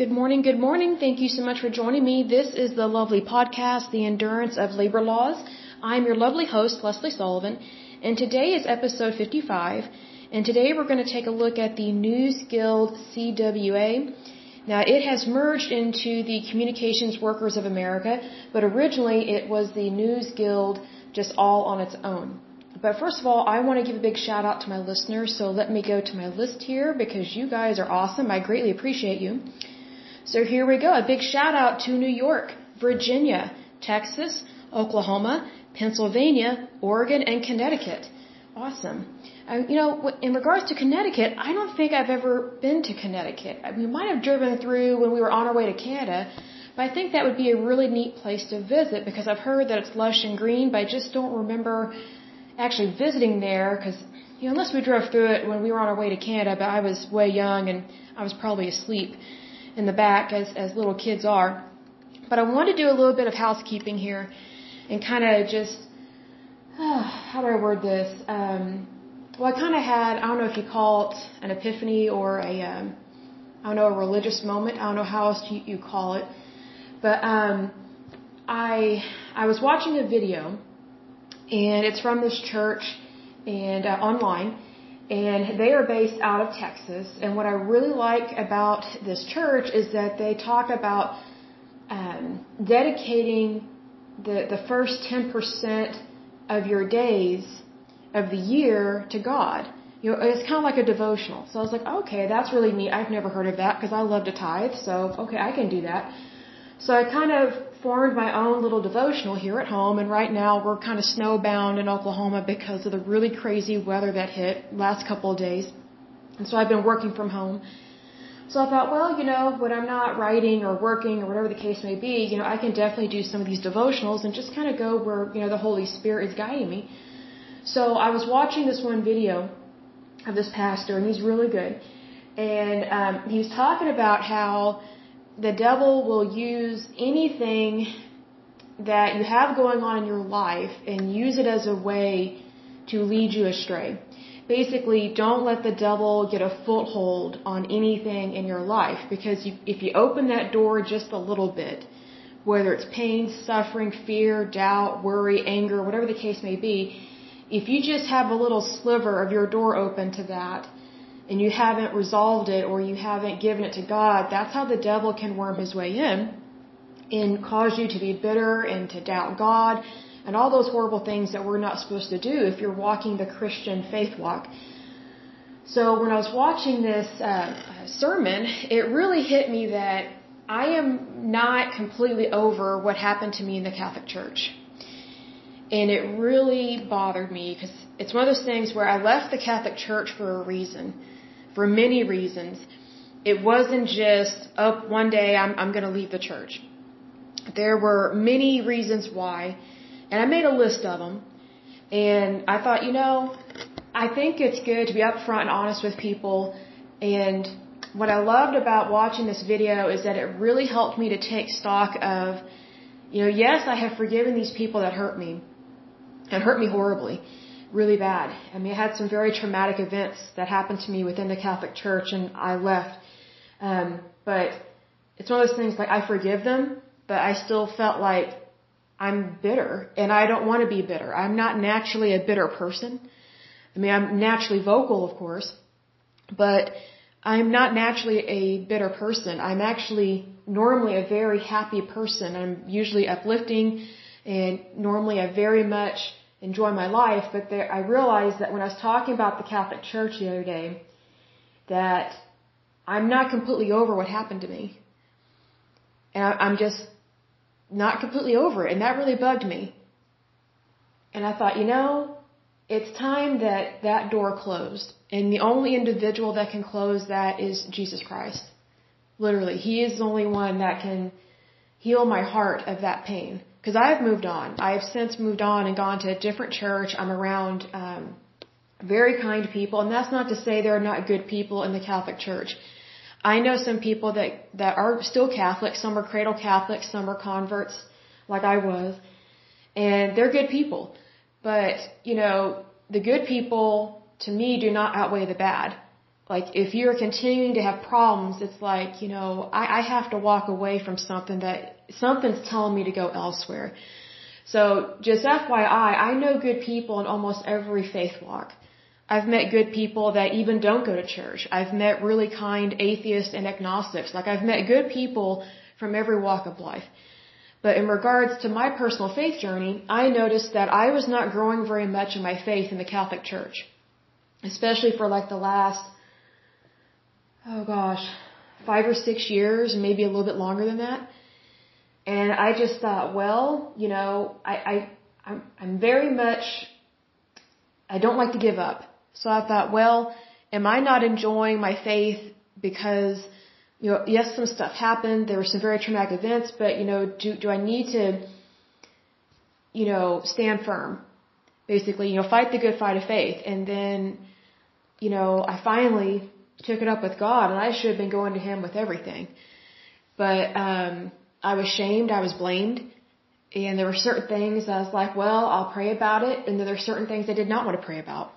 Good morning, good morning. Thank you so much for joining me. This is the lovely podcast, The Endurance of Labor Laws. I'm your lovely host, Lesley Sullivan, and today is episode 55. And today we're going to take a look at the News Guild CWA. Now, it has merged into the Communications Workers of America, but originally it was the NewsGuild just all on its own. But first of all, I want to give a big shout out to my listeners, so let me go to my list here because you guys are awesome. I greatly appreciate you. So here we go. A big shout out to New York, Virginia, Texas, Oklahoma, Pennsylvania, Oregon, and Connecticut. Awesome. Uh, you know, in regards to Connecticut, I don't think I've ever been to Connecticut. We might have driven through when we were on our way to Canada, but I think that would be a really neat place to visit because I've heard that it's lush and green, but I just don't remember actually visiting there because, you know, unless we drove through it when we were on our way to Canada, but I was way young and I was probably asleep in the back as, as little kids are. But I want to do a little bit of housekeeping here and kind of just, uh, how do I word this? Um, well, I kind of had, I don't know if you call it an epiphany or a, um, I don't know, a religious moment. I don't know how else you, call it. But, um, I, I was watching a video and it's from this church and uh, online and they are based out of Texas. And what I really like about this church is that they talk about um, dedicating the the first ten percent of your days of the year to God. You know, it's kind of like a devotional. So I was like, okay, that's really neat. I've never heard of that because I love to tithe. So okay, I can do that. So I kind of formed my own little devotional here at home, and right now we're kind of snowbound in Oklahoma because of the really crazy weather that hit last couple of days. And so I've been working from home. So I thought, well, you know, when I'm not writing or working or whatever the case may be, you know, I can definitely do some of these devotionals and just kind of go where, you know, the Holy Spirit is guiding me. So I was watching this one video of this pastor, and he's really good. And um, he was talking about how the devil will use anything that you have going on in your life and use it as a way to lead you astray. Basically, don't let the devil get a foothold on anything in your life because you, if you open that door just a little bit, whether it's pain, suffering, fear, doubt, worry, anger, whatever the case may be, if you just have a little sliver of your door open to that, and you haven't resolved it or you haven't given it to God, that's how the devil can worm his way in and cause you to be bitter and to doubt God and all those horrible things that we're not supposed to do if you're walking the Christian faith walk. So when I was watching this uh, sermon, it really hit me that I am not completely over what happened to me in the Catholic Church. And it really bothered me because it's one of those things where I left the Catholic Church for a reason for many reasons. It wasn't just, oh, one day I'm, I'm going to leave the church. There were many reasons why, and I made a list of them. And I thought, you know, I think it's good to be upfront and honest with people. And what I loved about watching this video is that it really helped me to take stock of, you know, yes, I have forgiven these people that hurt me and hurt me horribly really bad. I mean, I had some very traumatic events that happened to me within the Catholic Church, and I left. Um, but it's one of those things like I forgive them, but I still felt like I'm bitter, and I don't want to be bitter. I'm not naturally a bitter person. I mean, I'm naturally vocal, of course, but I'm not naturally a bitter person. I'm actually normally a very happy person. I'm usually uplifting, and normally I very much enjoy my life, but there, I realized that when I was talking about the Catholic Church the other day, that I'm not completely over what happened to me. And I, I'm just not completely over it, and that really bugged me. And I thought, you know, it's time that that door closed. And the only individual that can close that is Jesus Christ. Literally, He is the only one that can heal my heart of that pain because I've moved on. I have since moved on and gone to a different church. I'm around um, very kind people, and that's not to say there are not good people in the Catholic Church. I know some people that that are still Catholic. Some are cradle Catholics. Some are converts, like I was, and they're good people. But you know, the good people to me do not outweigh the bad. like if you're continuing to have problems, it's like, you know, I, I have to walk away from something that something's telling me to go elsewhere. So just FYI, I know good people in almost every faith walk. I've met good people that even don't go to church. I've met really kind atheists and agnostics. Like I've met good people from every walk of life. But in regards to my personal faith journey, I noticed that I was not growing very much in my faith in the Catholic Church. Especially for like the last, oh gosh, five or six years, maybe a little bit longer than that. And I just thought, well, you know, I, I, I'm, I'm very much, I don't like to give up. So I thought, well, am I not enjoying my faith because you know, yes, some stuff happened. There were some very traumatic events, but you know, do do I need to, you know, stand firm? Basically, you know, fight the good fight of faith. And then, you know, I finally took it up with God, and I should have been going to Him with everything. But um, I was shamed. I was blamed. And there were certain things I was like, well, I'll pray about it. And then there are certain things I did not want to pray about.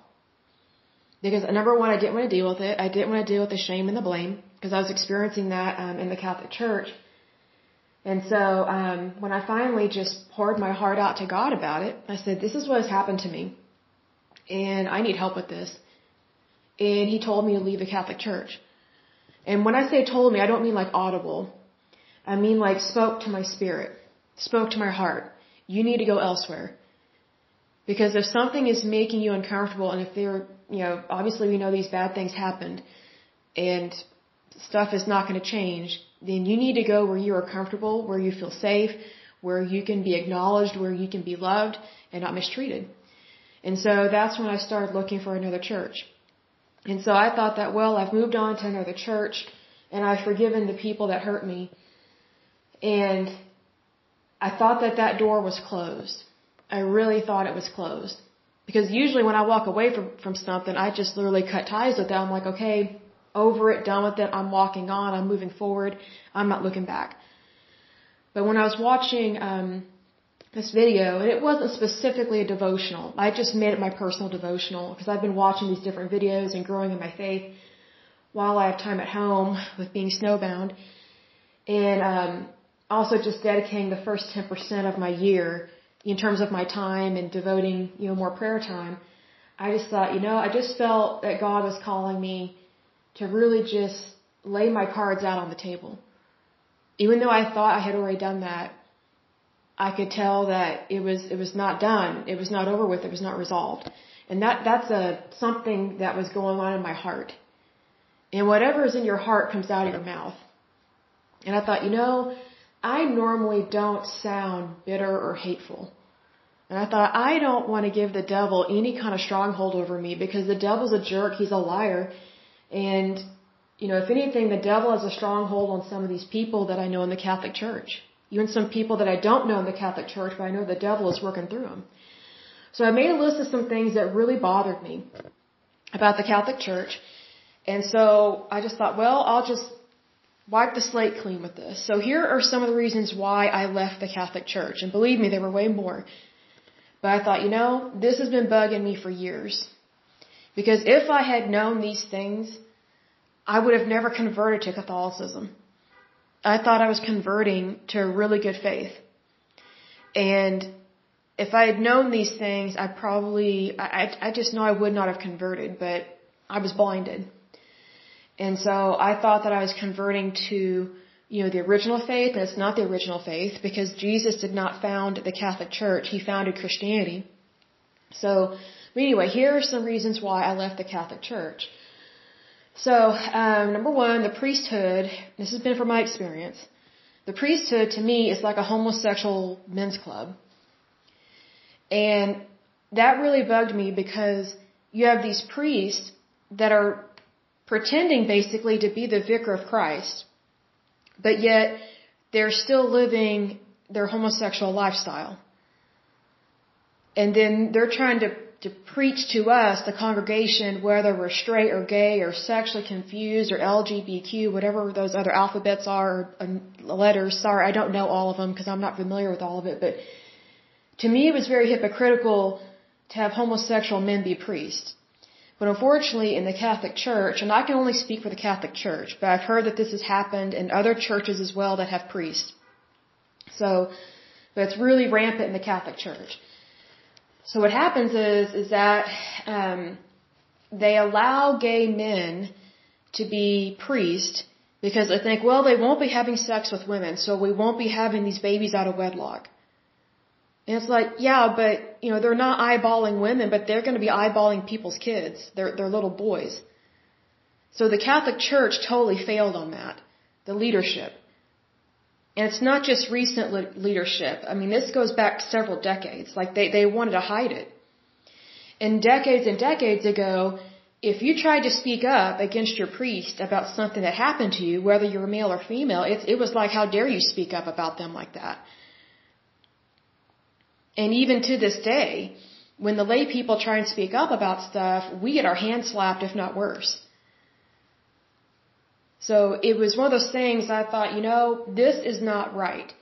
Because number one, I didn't want to deal with it. I didn't want to deal with the shame and the blame because I was experiencing that um, in the Catholic Church. And so um, when I finally just poured my heart out to God about it, I said, "This is what has happened to me, and I need help with this." And He told me to leave the Catholic Church. And when I say told me, I don't mean like audible. I mean like spoke to my spirit, spoke to my heart. You need to go elsewhere. Because if something is making you uncomfortable, and if they're, you know, obviously we know these bad things happened, and stuff is not going to change, then you need to go where you are comfortable, where you feel safe, where you can be acknowledged, where you can be loved and not mistreated. And so that's when I started looking for another church. And so I thought that, well, I've moved on to another church and I've forgiven the people that hurt me. And I thought that that door was closed. I really thought it was closed. Because usually when I walk away from, from something, I just literally cut ties with that. I'm like, okay, over it, done with it, I'm walking on, I'm moving forward, I'm not looking back. But when I was watching um, this video, and it wasn't specifically a devotional, I just made it my personal devotional because I've been watching these different videos and growing in my faith while I have time at home with being snowbound, and um, also just dedicating the first 10% of my year in terms of my time and devoting, you know, more prayer time. I just thought, you know, I just felt that God was calling me to really just lay my cards out on the table. Even though I thought I had already done that, I could tell that it was it was not done. It was not over with. It was not resolved. And that that's a something that was going on in my heart. And whatever is in your heart comes out of your mouth. And I thought, you know, I normally don't sound bitter or hateful. And I thought, I don't want to give the devil any kind of stronghold over me because the devil's a jerk. He's a liar. And, you know, if anything, the devil has a stronghold on some of these people that I know in the Catholic Church. Even some people that I don't know in the Catholic Church, but I know the devil is working through them. So I made a list of some things that really bothered me about the Catholic Church. And so I just thought, well, I'll just wipe the slate clean with this. So here are some of the reasons why I left the Catholic Church. And believe me, there were way more. But I thought, you know, this has been bugging me for years. Because if I had known these things, I would have never converted to Catholicism. I thought I was converting to a really good faith. And if I had known these things, I probably, I, I just know I would not have converted, but I was blinded. And so I thought that I was converting to, you know, the original faith, and it's not the original faith because Jesus did not found the Catholic Church. He founded Christianity. So anyway, here are some reasons why I left the Catholic Church. So, um, number one, the priesthood, this has been from my experience, the priesthood to me is like a homosexual men's club. And that really bugged me because you have these priests that are pretending basically to be the vicar of Christ, but yet they're still living their homosexual lifestyle. And then they're trying to to preach to us, the congregation, whether we're straight or gay or sexually confused or LGBTQ, whatever those other alphabets are, or um, letters. Sorry, I don't know all of them because I'm not familiar with all of it. But to me, it was very hypocritical to have homosexual men be priests. But unfortunately, in the Catholic Church, and I can only speak for the Catholic Church, but I've heard that this has happened in other churches as well that have priests. So, but it's really rampant in the Catholic Church. So what happens is, is that um, they allow gay men to be priests because they think, well, they won't be having sex with women, so we won't be having these babies out of wedlock. And it's like, yeah, but, you know, they're not eyeballing women, but they're going to be eyeballing people's kids. They're, they're little boys. So the Catholic Church totally failed on that. The leadership. And it's not just recent le- leadership. I mean, this goes back several decades. Like, they, they wanted to hide it. And decades and decades ago, if you tried to speak up against your priest about something that happened to you, whether you're a male or female, it, it was like, how dare you speak up about them like that? And even to this day, when the lay people try and speak up about stuff, we get our hands slapped, if not worse. So it was one of those things I thought, you know, this is not right.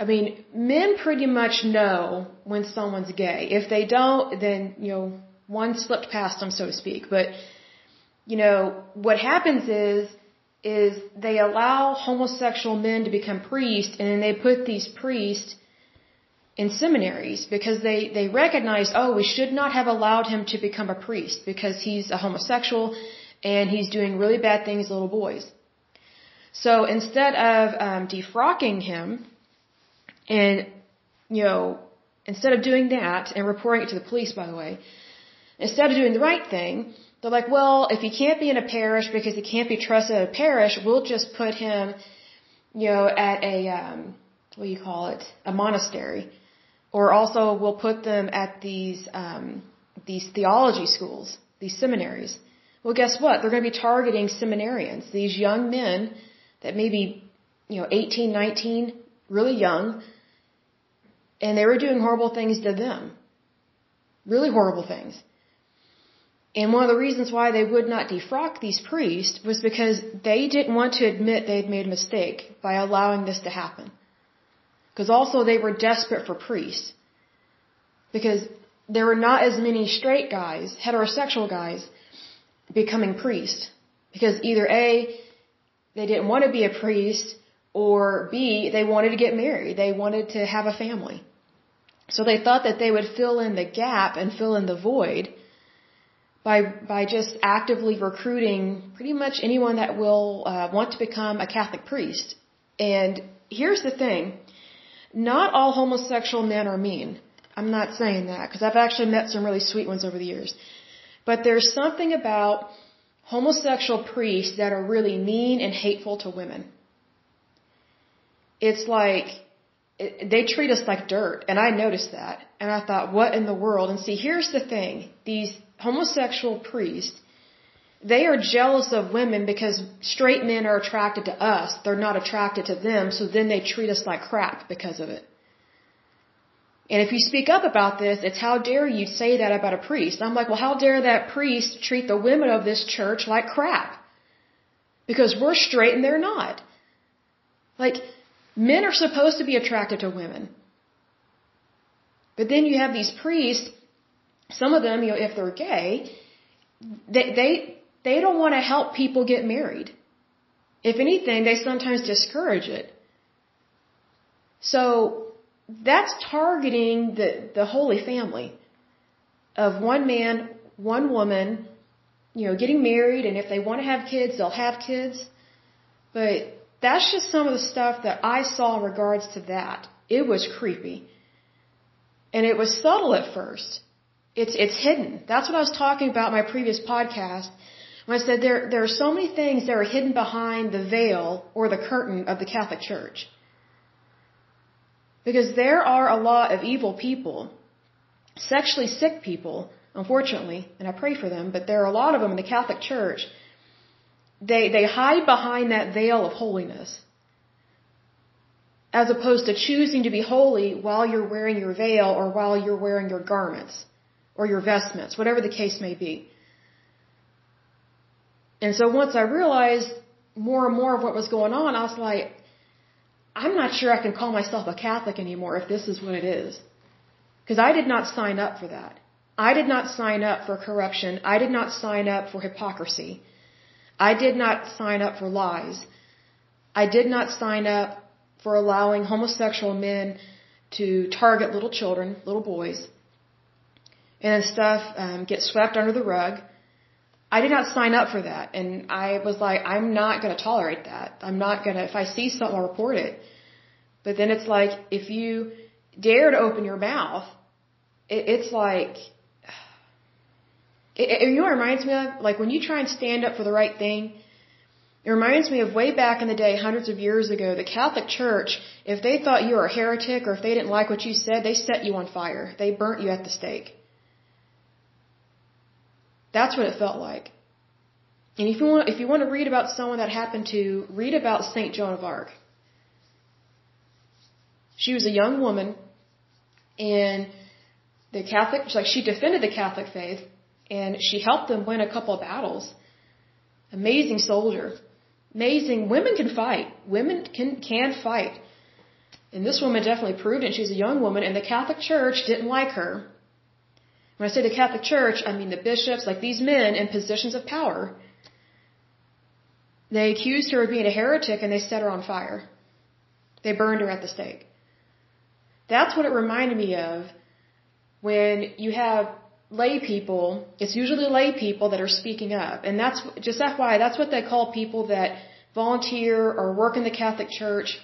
I mean, men pretty much know when someone's gay. If they don't, then, you know, one slipped past them, so to speak. But, you know, what happens is, is they allow homosexual men to become priests and then they put these priests in seminaries because they, they recognized, oh, we should not have allowed him to become a priest because he's a homosexual and he's doing really bad things to little boys. So instead of um, defrocking him and, you know, instead of doing that and reporting it to the police, by the way, instead of doing the right thing, they're like, well, if he can't be in a parish because he can't be trusted at a parish, we'll just put him, you know, at a, um, what do you call it, a monastery or also we'll put them at these um, these theology schools, these seminaries. Well, guess what? They're going to be targeting seminarians, these young men that maybe you know, 18, 19, really young, and they were doing horrible things to them. Really horrible things. And one of the reasons why they would not defrock these priests was because they didn't want to admit they'd made a mistake by allowing this to happen. Because also they were desperate for priests. Because there were not as many straight guys, heterosexual guys, becoming priests. Because either A, they didn't want to be a priest, or B, they wanted to get married. They wanted to have a family. So they thought that they would fill in the gap and fill in the void by by just actively recruiting pretty much anyone that will uh, want to become a Catholic priest. And here's the thing: not all homosexual men are mean. I'm not saying that because I've actually met some really sweet ones over the years. But there's something about homosexual priests that are really mean and hateful to women. It's like it, they treat us like dirt, and I noticed that. And I thought, what in the world? And see, here's the thing: these homosexual priests they are jealous of women because straight men are attracted to us. They're not attracted to them, so then they treat us like crap because of it. And if you speak up about this, it's how dare you say that about a priest. I'm like, well, how dare that priest treat the women of this church like crap? Because we're straight and they're not. Like, men are supposed to be attracted to women. But then you have these priests, some of them, you know, if they're gay, they, they, they don't want to help people get married. If anything, they sometimes discourage it. So that's targeting the, the Holy Family of one man, one woman, you know, getting married, and if they want to have kids, they'll have kids. But that's just some of the stuff that I saw in regards to that. It was creepy. And it was subtle at first. It's, it's hidden. That's what I was talking about in my previous podcast when I said there, there are so many things that are hidden behind the veil or the curtain of the Catholic Church. Because there are a lot of evil people, sexually sick people, unfortunately, and I pray for them, but there are a lot of them in the Catholic Church. They, they hide behind that veil of holiness. As opposed to choosing to be holy while you're wearing your veil or while you're wearing your garments or your vestments, whatever the case may be. And so once I realized more and more of what was going on, I was like, I'm not sure I can call myself a Catholic anymore if this is what it is. Because I did not sign up for that. I did not sign up for corruption. I did not sign up for hypocrisy. I did not sign up for lies. I did not sign up for allowing homosexual men to target little children, little boys, and stuff um, get swept under the rug. I did not sign up for that, and I was like, I'm not going to tolerate that. I'm not going to. If I see something, I'll report it. But then it's like if you dare to open your mouth, it, it's like it, it, you know what it reminds me of? Like when you try and stand up for the right thing, it reminds me of way back in the day, hundreds of years ago, the Catholic Church, if they thought you were a heretic or if they didn't like what you said, they set you on fire. They burnt you at the stake. That's what it felt like. And if you want, if you want to read about someone that happened to, read about Saint Joan of Arc. She was a young woman, and the Catholic, like she defended the Catholic faith, and she helped them win a couple of battles. Amazing soldier. Amazing. Women can fight. Women can, can fight. And this woman definitely proved it. She's a young woman, and the Catholic Church didn't like her. When I say the Catholic Church, I mean the bishops, like these men in positions of power. They accused her of being a heretic and they set her on fire. They burned her at the stake. That's what it reminded me of when you have lay people, it's usually lay people that are speaking up. And that's just FYI, that's what they call people that volunteer or work in the Catholic Church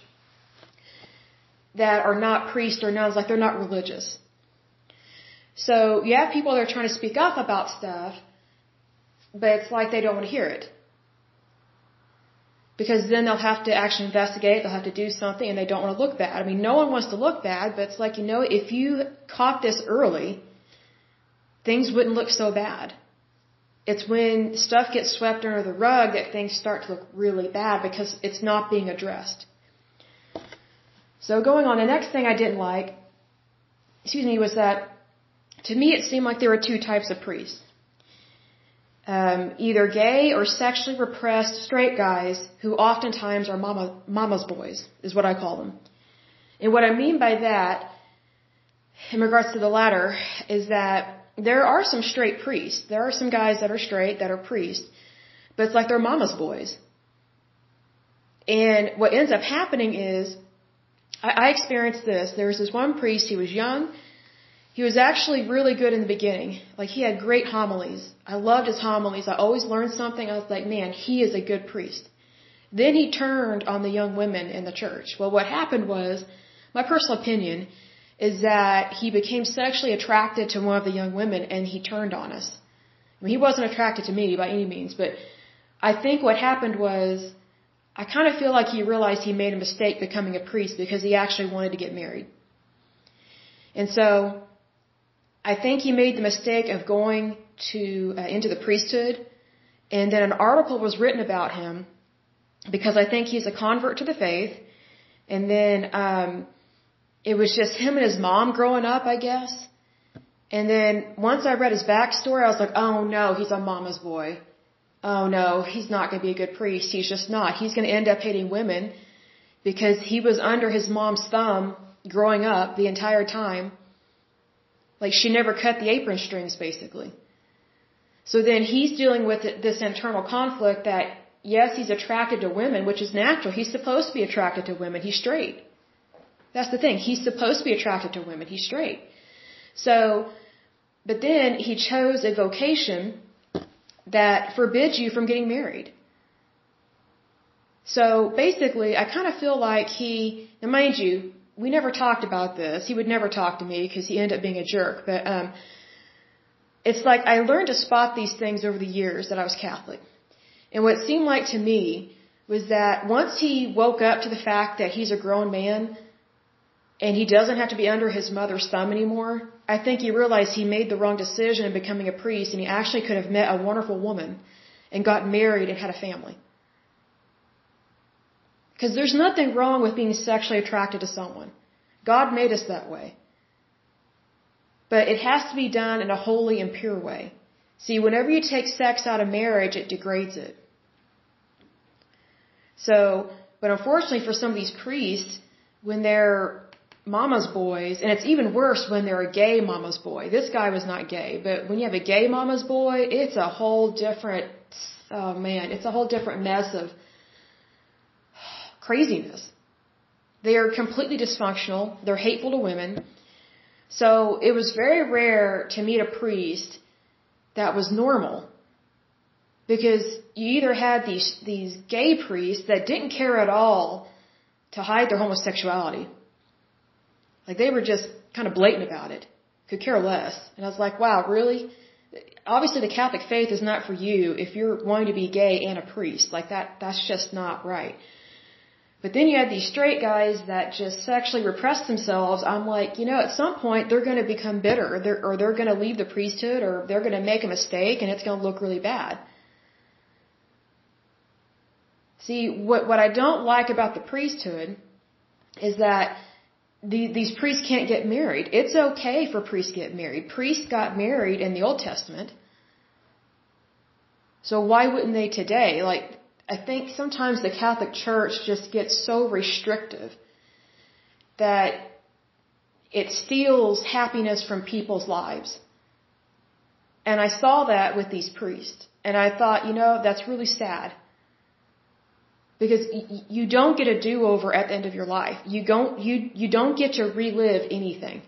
that are not priests or nuns, like they're not religious. So you have people that are trying to speak up about stuff, but it's like they don't want to hear it. Because then they'll have to actually investigate, they'll have to do something, and they don't want to look bad. I mean, no one wants to look bad, but it's like, you know, if you caught this early, things wouldn't look so bad. It's when stuff gets swept under the rug that things start to look really bad because it's not being addressed. So going on, the next thing I didn't like, excuse me, was that to me it seemed like there were two types of priests. Um, either gay or sexually repressed straight guys who oftentimes are mama, mama's boys, is what I call them. And what I mean by that, in regards to the latter, is that there are some straight priests. There are some guys that are straight that are priests, but it's like they're mama's boys. And what ends up happening is, I, I experienced this. There was this one priest. He was young. He was actually really good in the beginning. Like he had great homilies. I loved his homilies. I always learned something. I was like, man, he is a good priest. Then he turned on the young women in the church. Well, what happened was, my personal opinion, is that he became sexually attracted to one of the young women and he turned on us. I mean, he wasn't attracted to me by any means, but I think what happened was I kind of feel like he realized he made a mistake becoming a priest because he actually wanted to get married. And so I think he made the mistake of going to uh, into the priesthood and then an article was written about him because I think he's a convert to the faith and then um it was just him and his mom growing up, I guess. And then once I read his backstory, I was like, oh no, he's a mama's boy. Oh no, he's not going to be a good priest. He's just not. He's going to end up hating women because he was under his mom's thumb growing up the entire time. Like she never cut the apron strings basically. So then he's dealing with this internal conflict that yes, he's attracted to women, which is natural. He's supposed to be attracted to women. He's straight. That's the thing. He's supposed to be attracted to women. He's straight. So, but then he chose a vocation that forbids you from getting married. So basically, I kind of feel like he, now mind you, we never talked about this. He would never talk to me because he ended up being a jerk. But um, it's like I learned to spot these things over the years that I was Catholic. And what seemed like to me was that once he woke up to the fact that he's a grown man, and he doesn't have to be under his mother's thumb anymore, I think he realized he made the wrong decision in becoming a priest and he actually could have met a wonderful woman and got married and had a family. Because there's nothing wrong with being sexually attracted to someone. God made us that way. But it has to be done in a holy and pure way. See, whenever you take sex out of marriage, it degrades it. So, but unfortunately for some of these priests, when they're mama's boys, and it's even worse when they're a gay mama's boy. This guy was not gay, but when you have a gay mama's boy, it's a whole different, oh man, it's a whole different mess of craziness. They are completely dysfunctional. They're hateful to women. So it was very rare to meet a priest that was normal. Because you either had these, these gay priests that didn't care at all to hide their homosexuality. Like they were just kind of blatant about it. Could care less. And I was like, wow, really? Obviously the Catholic faith is not for you if you're wanting to be gay and a priest. Like that, that's just not right. But then you have these straight guys that just sexually repress themselves. I'm like, you know, at some point they're going to become bitter, or they're, or they're going to leave the priesthood, or they're going to make a mistake, and it's going to look really bad. See, what what I don't like about the priesthood is that the, these priests can't get married. It's okay for priests to get married. Priests got married in the Old Testament. So why wouldn't they today? Like I think sometimes the Catholic Church just gets so restrictive that it steals happiness from people's lives. And I saw that with these priests. And I thought, you know, that's really sad. Because you don't get a do-over at the end of your life. You don't, you, you don't get to relive anything.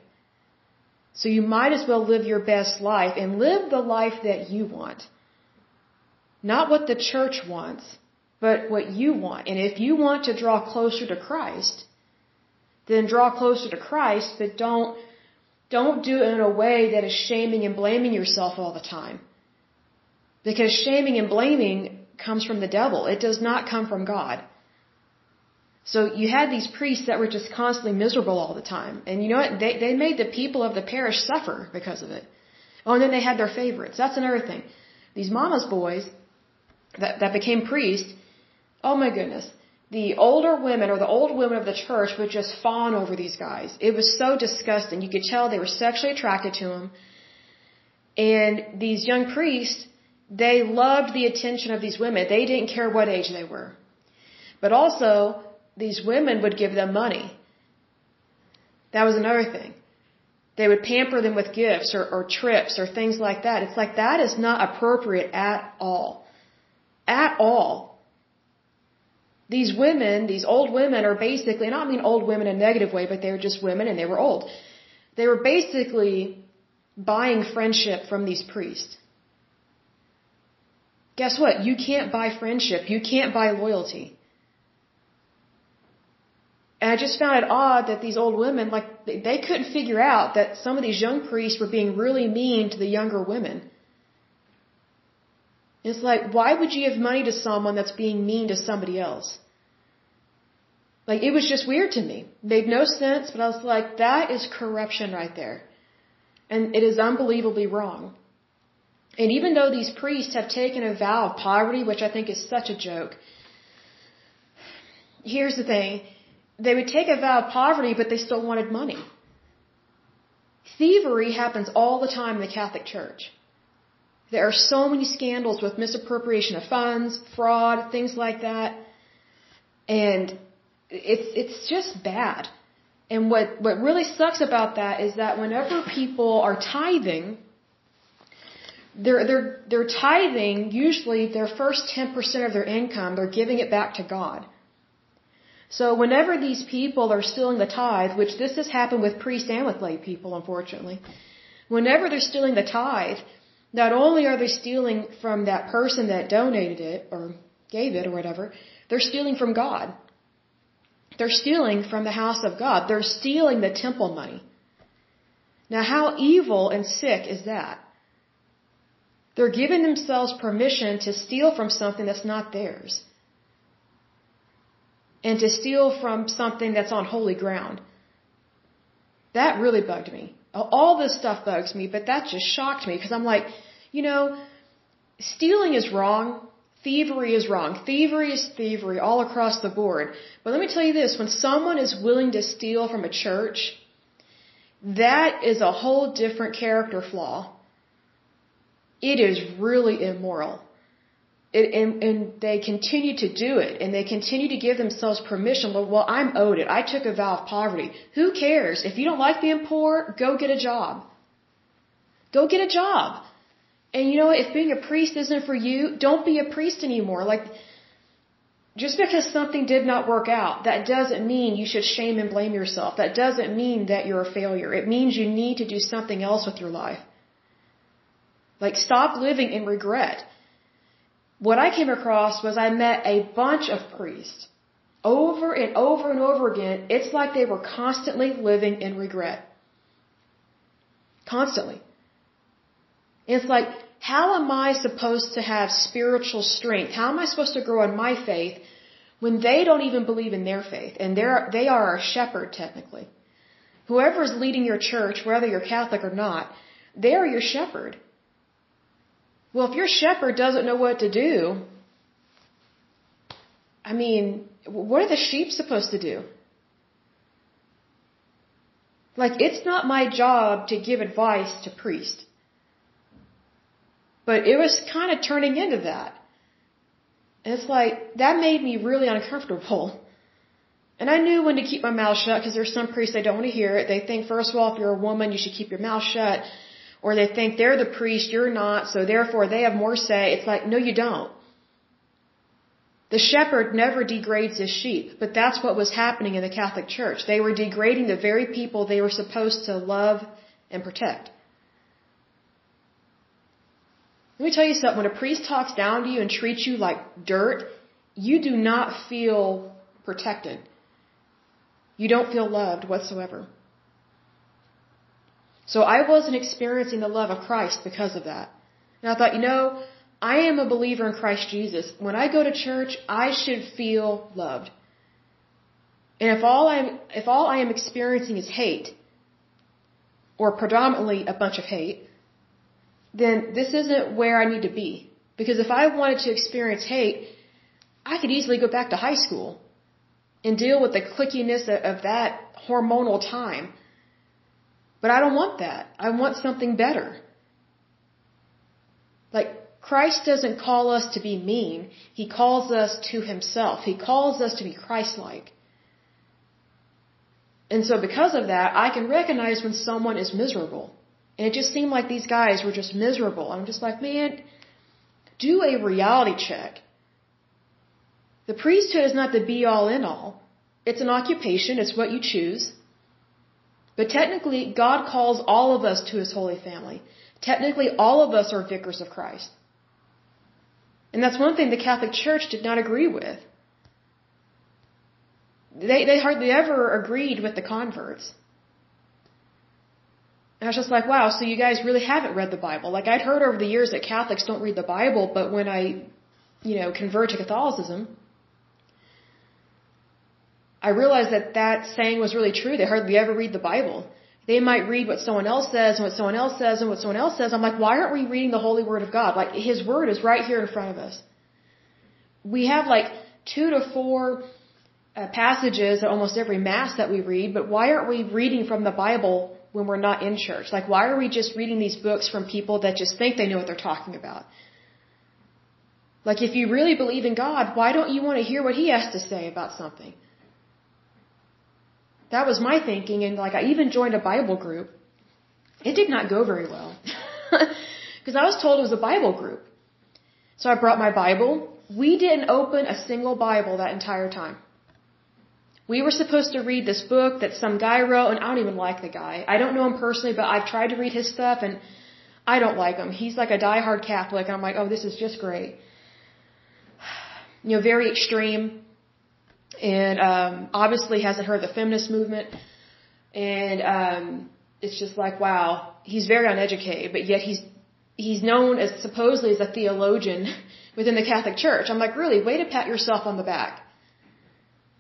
So you might as well live your best life and live the life that you want. Not what the church wants but what you want. And if you want to draw closer to Christ, then draw closer to Christ, but don't, don't do it in a way that is shaming and blaming yourself all the time. Because shaming and blaming comes from the devil. It does not come from God. So you had these priests that were just constantly miserable all the time. And you know what? They, they made the people of the parish suffer because of it. Oh, and then they had their favorites. That's another thing. These mama's boys that, that became priests, Oh my goodness. The older women or the old women of the church would just fawn over these guys. It was so disgusting. You could tell they were sexually attracted to them. And these young priests, they loved the attention of these women. They didn't care what age they were. But also, these women would give them money. That was another thing. They would pamper them with gifts or, or trips or things like that. It's like that is not appropriate at all. At all these women, these old women are basically, and I mean old women in a negative way, but they were just women and they were old. They were basically buying friendship from these priests. Guess what? You can't buy friendship. You can't buy loyalty. And I just found it odd that these old women, like, they couldn't figure out that some of these young priests were being really mean to the younger women. It's like, why would you give money to someone that's being mean to somebody else? Like, it was just weird to me. Made no sense, but I was like, that is corruption right there. And it is unbelievably wrong. And even though these priests have taken a vow of poverty, which I think is such a joke, here's the thing. They would take a vow of poverty, but they still wanted money. Thievery happens all the time in the Catholic Church. There are so many scandals with misappropriation of funds, fraud, things like that. And it's it's just bad. And what what really sucks about that is that whenever people are tithing, they're they're they're tithing usually their first 10% of their income, they're giving it back to God. So whenever these people are stealing the tithe, which this has happened with priests and with lay people, unfortunately, whenever they're stealing the tithe, not only are they stealing from that person that donated it or gave it or whatever, they're stealing from God. They're stealing from the house of God. They're stealing the temple money. Now, how evil and sick is that? They're giving themselves permission to steal from something that's not theirs. And to steal from something that's on holy ground. That really bugged me. All this stuff bugs me, but that just shocked me because I'm like, you know, stealing is wrong. Thievery is wrong. Thievery is thievery all across the board. But let me tell you this, when someone is willing to steal from a church, that is a whole different character flaw. It is really immoral. it, and, and they continue to do it and they continue to give themselves permission. Well, well, I'm owed it. I took a vow of poverty. Who cares? If you don't like being poor, go get a job. Go get a job. And you know? If being a priest isn't for you, don't be a priest anymore. Like, just because something did not work out, that doesn't mean you should shame and blame yourself. That doesn't mean that you're a failure. It means you need to do something else with your life. Like, stop living in regret what I came across was I met a bunch of priests over and over and over again. It's like they were constantly living in regret. Constantly. It's like, how am I supposed to have spiritual strength? How am I supposed to grow in my faith when they don't even believe in their faith? And they're, they are a shepherd, technically. Whoever is leading your church, whether you're Catholic or not, they are your shepherd. Well, if your shepherd doesn't know what to do, I mean, what are the sheep supposed to do? Like, it's not my job to give advice to priests. But it was kind of turning into that. And it's like, that made me really uncomfortable. And I knew when to keep my mouth shut because there's some priests they don't want to hear it. They think, first of all, if you're a woman, you should keep your mouth shut or they think they're the priest, you're not, so therefore they have more say. It's like, no, you don't. The shepherd never degrades his sheep, but that's what was happening in the Catholic Church. They were degrading the very people they were supposed to love and protect. Let me tell you something. When a priest talks down to you and treats you like dirt, you do not feel protected. You don't feel loved whatsoever. So I wasn't experiencing the love of Christ because of that. And I thought, you know, I am a believer in Christ Jesus. When I go to church, I should feel loved. And if all I'm, if all I am experiencing is hate, or predominantly a bunch of hate, then this isn't where I need to be. Because if I wanted to experience hate, I could easily go back to high school and deal with the clickiness of that hormonal time but I don't want that. I want something better. Like, Christ doesn't call us to be mean. He calls us to himself. He calls us to be Christ-like. And so because of that, I can recognize when someone is miserable. And it just seemed like these guys were just miserable. I'm just like, man, do a reality check. The priesthood is not the be all in all. It's an occupation. It's what you choose. But technically, God calls all of us to His holy family. Technically, all of us are vicars of Christ. And that's one thing the Catholic Church did not agree with. They, they hardly ever agreed with the converts. I was just like, wow, so you guys really haven't read the Bible. Like, I'd heard over the years that Catholics don't read the Bible, but when I, you know, convert to Catholicism, I realized that that saying was really true. They hardly ever read the Bible. They might read what someone else says and what someone else says and what someone else says. I'm like, why aren't we reading the Holy Word of God? Like, His Word is right here in front of us. We have like two to four uh, passages at almost every Mass that we read, but why aren't we reading from the Bible when we're not in church? Like, why are we just reading these books from people that just think they know what they're talking about? Like, if you really believe in God, why don't you want to hear what He has to say about something? That was my thinking, and like I even joined a Bible group. It did not go very well. Because I was told it was a Bible group. So I brought my Bible. We didn't open a single Bible that entire time. We were supposed to read this book that some guy wrote, and I don't even like the guy. I don't know him personally, but I've tried to read his stuff, and I don't like him. He's like a die-hard Catholic, and I'm like, oh, this is just great. You know, very extreme and um, obviously hasn't heard the feminist movement. And um, it's just like, wow, he's very uneducated, but yet he's he's known as supposedly as a theologian within the Catholic Church. I'm like, really, way to pat yourself on the back.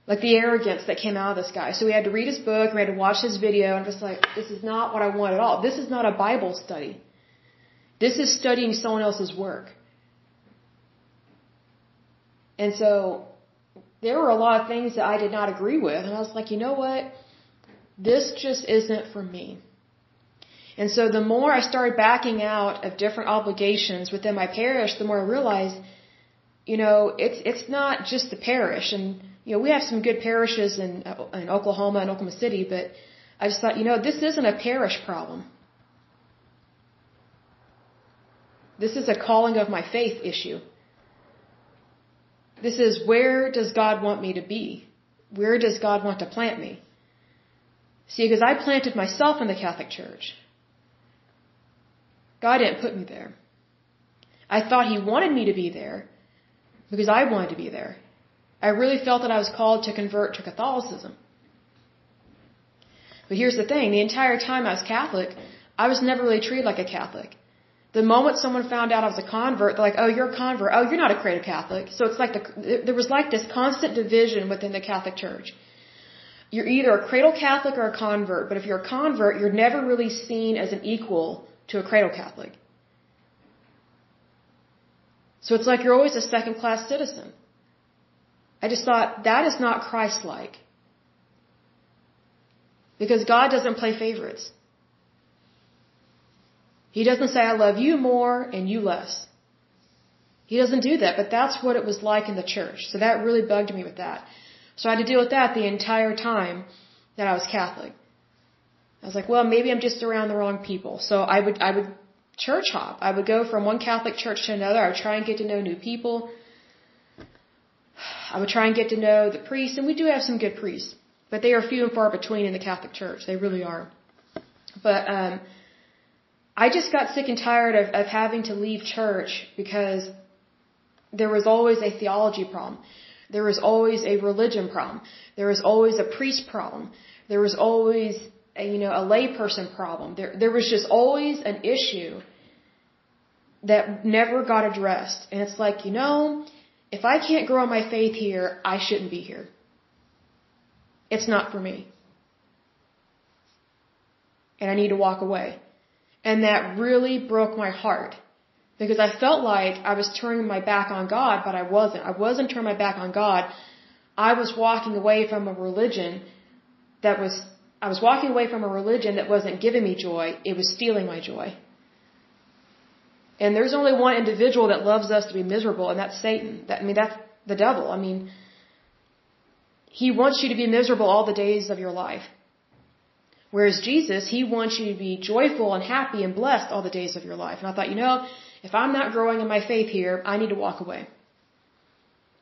Like the arrogance that came out of this guy. So we had to read his book, we had to watch his video, and just like, this is not what I want at all. This is not a Bible study. This is studying someone else's work. And so there were a lot of things that I did not agree with. And I was like, you know what? This just isn't for me. And so the more I started backing out of different obligations within my parish, the more I realized you know, it's it's not just the parish, and you know, we have some good parishes in in Oklahoma and Oklahoma City, but I just thought, you know, this isn't a parish problem. This is a calling of my faith issue. This is where does God want me to be? Where does God want to plant me? See, because I planted myself in the Catholic Church. God didn't put me there. I thought He wanted me to be there because I wanted to be there. I really felt that I was called to convert to Catholicism. But here's the thing the entire time I was Catholic, I was never really treated like a Catholic. The moment someone found out I was a convert, they're like, "Oh, you're a convert. Oh, you're not a cradle Catholic." So it's like the, there was like this constant division within the Catholic Church. You're either a cradle Catholic or a convert, but if you're a convert, you're never really seen as an equal to a cradle Catholic. So it's like you're always a second class citizen. I just thought that is not Christ like. Because God doesn't play favorites. He doesn't say, I love you more and you less. He doesn't do that, but that's what it was like in the church. So that really bugged me with that. So I had to deal with that the entire time that I was Catholic. I was like, well, maybe I'm just around the wrong people. So I would, I would church hop. I would go from one Catholic church to another. I would try and get to know new people. I would try and get to know the priests, and we do have some good priests, but they are few and far between in the Catholic Church. They really are. But um, I just got sick and tired of, of having to leave church because there was always a theology problem. There was always a religion problem. There was always a priest problem. There was always a, you know, a layperson problem. There, there was just always an issue that never got addressed. And it's like, you know, if I can't grow my faith here, I shouldn't be here. It's not for me. And I need to walk away. And that really broke my heart. Because I felt like I was turning my back on God, but I wasn't. I wasn't turning my back on God. I was walking away from a religion that was, I was walking away from a religion that wasn't giving me joy. It was stealing my joy. And there's only one individual that loves us to be miserable, and that's Satan. That, I mean, that's the devil. I mean, he wants you to be miserable all the days of your life. Whereas Jesus, He wants you to be joyful and happy and blessed all the days of your life. And I thought, you know, if I'm not growing in my faith here, I need to walk away.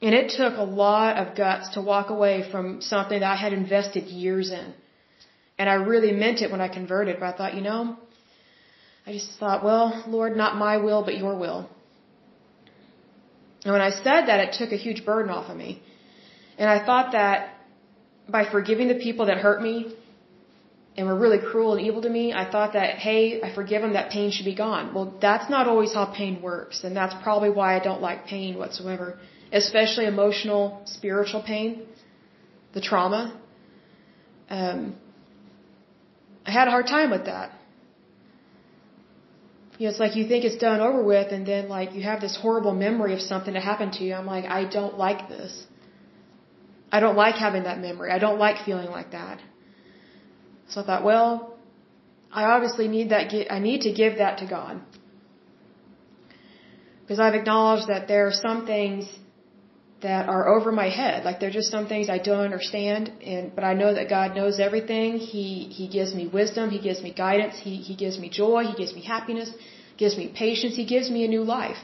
And it took a lot of guts to walk away from something that I had invested years in. And I really meant it when I converted, but I thought, you know, I just thought, well, Lord, not my will, but your will. And when I said that, it took a huge burden off of me. And I thought that by forgiving the people that hurt me, and were really cruel and evil to me, I thought that, hey, I forgive them, that pain should be gone. Well, that's not always how pain works, and that's probably why I don't like pain whatsoever, especially emotional, spiritual pain, the trauma. Um, I had a hard time with that. You know, it's like you think it's done over with, and then like you have this horrible memory of something that happened to you. I'm like, I don't like this. I don't like having that memory. I don't like feeling like that. So I thought, well, I obviously need that, I need to give that to God. Because I've acknowledged that there are some things that are over my head. Like they're just some things I don't understand and but I know that God knows everything. He he gives me wisdom, he gives me guidance, he he gives me joy, he gives me happiness, gives me patience, he gives me a new life.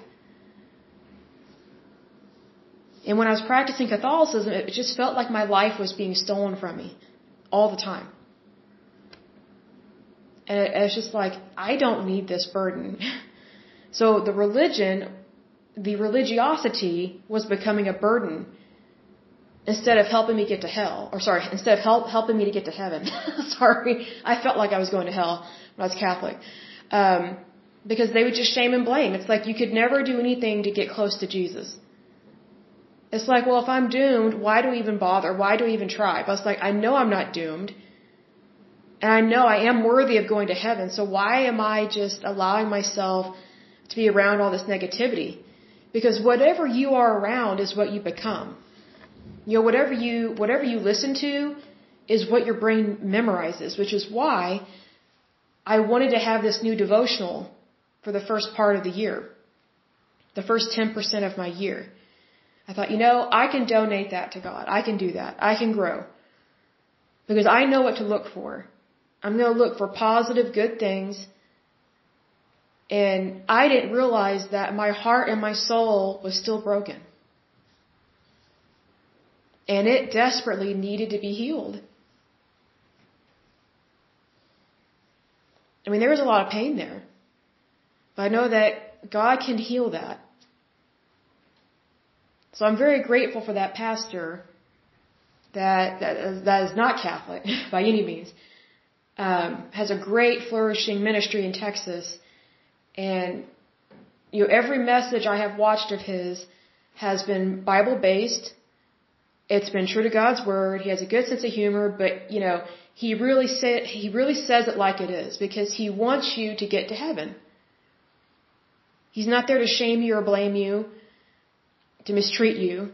And when I was practicing Catholicism, it just felt like my life was being stolen from me all the time. And it's just like, I don't need this burden. so the religion, the religiosity was becoming a burden instead of helping me get to hell. Or sorry, instead of help, helping me to get to heaven. sorry. I felt like I was going to hell when I was Catholic. Um, because they would just shame and blame. It's like you could never do anything to get close to Jesus. It's like, well, if I'm doomed, why do we even bother? Why do we even try? But it's like, I know I'm not doomed. And I know I am worthy of going to heaven, so why am I just allowing myself to be around all this negativity? Because whatever you are around is what you become. You know, whatever you, whatever you listen to is what your brain memorizes, which is why I wanted to have this new devotional for the first part of the year. The first 10% of my year. I thought, you know, I can donate that to God. I can do that. I can grow. Because I know what to look for. I'm going to look for positive, good things. And I didn't realize that my heart and my soul was still broken. And it desperately needed to be healed. I mean, there was a lot of pain there. But I know that God can heal that. So I'm very grateful for that pastor that, that, that is not Catholic by any means. Um, has a great flourishing ministry in Texas. And, you know, every message I have watched of his has been Bible based. It's been true to God's word. He has a good sense of humor, but, you know, he really said, he really says it like it is because he wants you to get to heaven. He's not there to shame you or blame you, to mistreat you.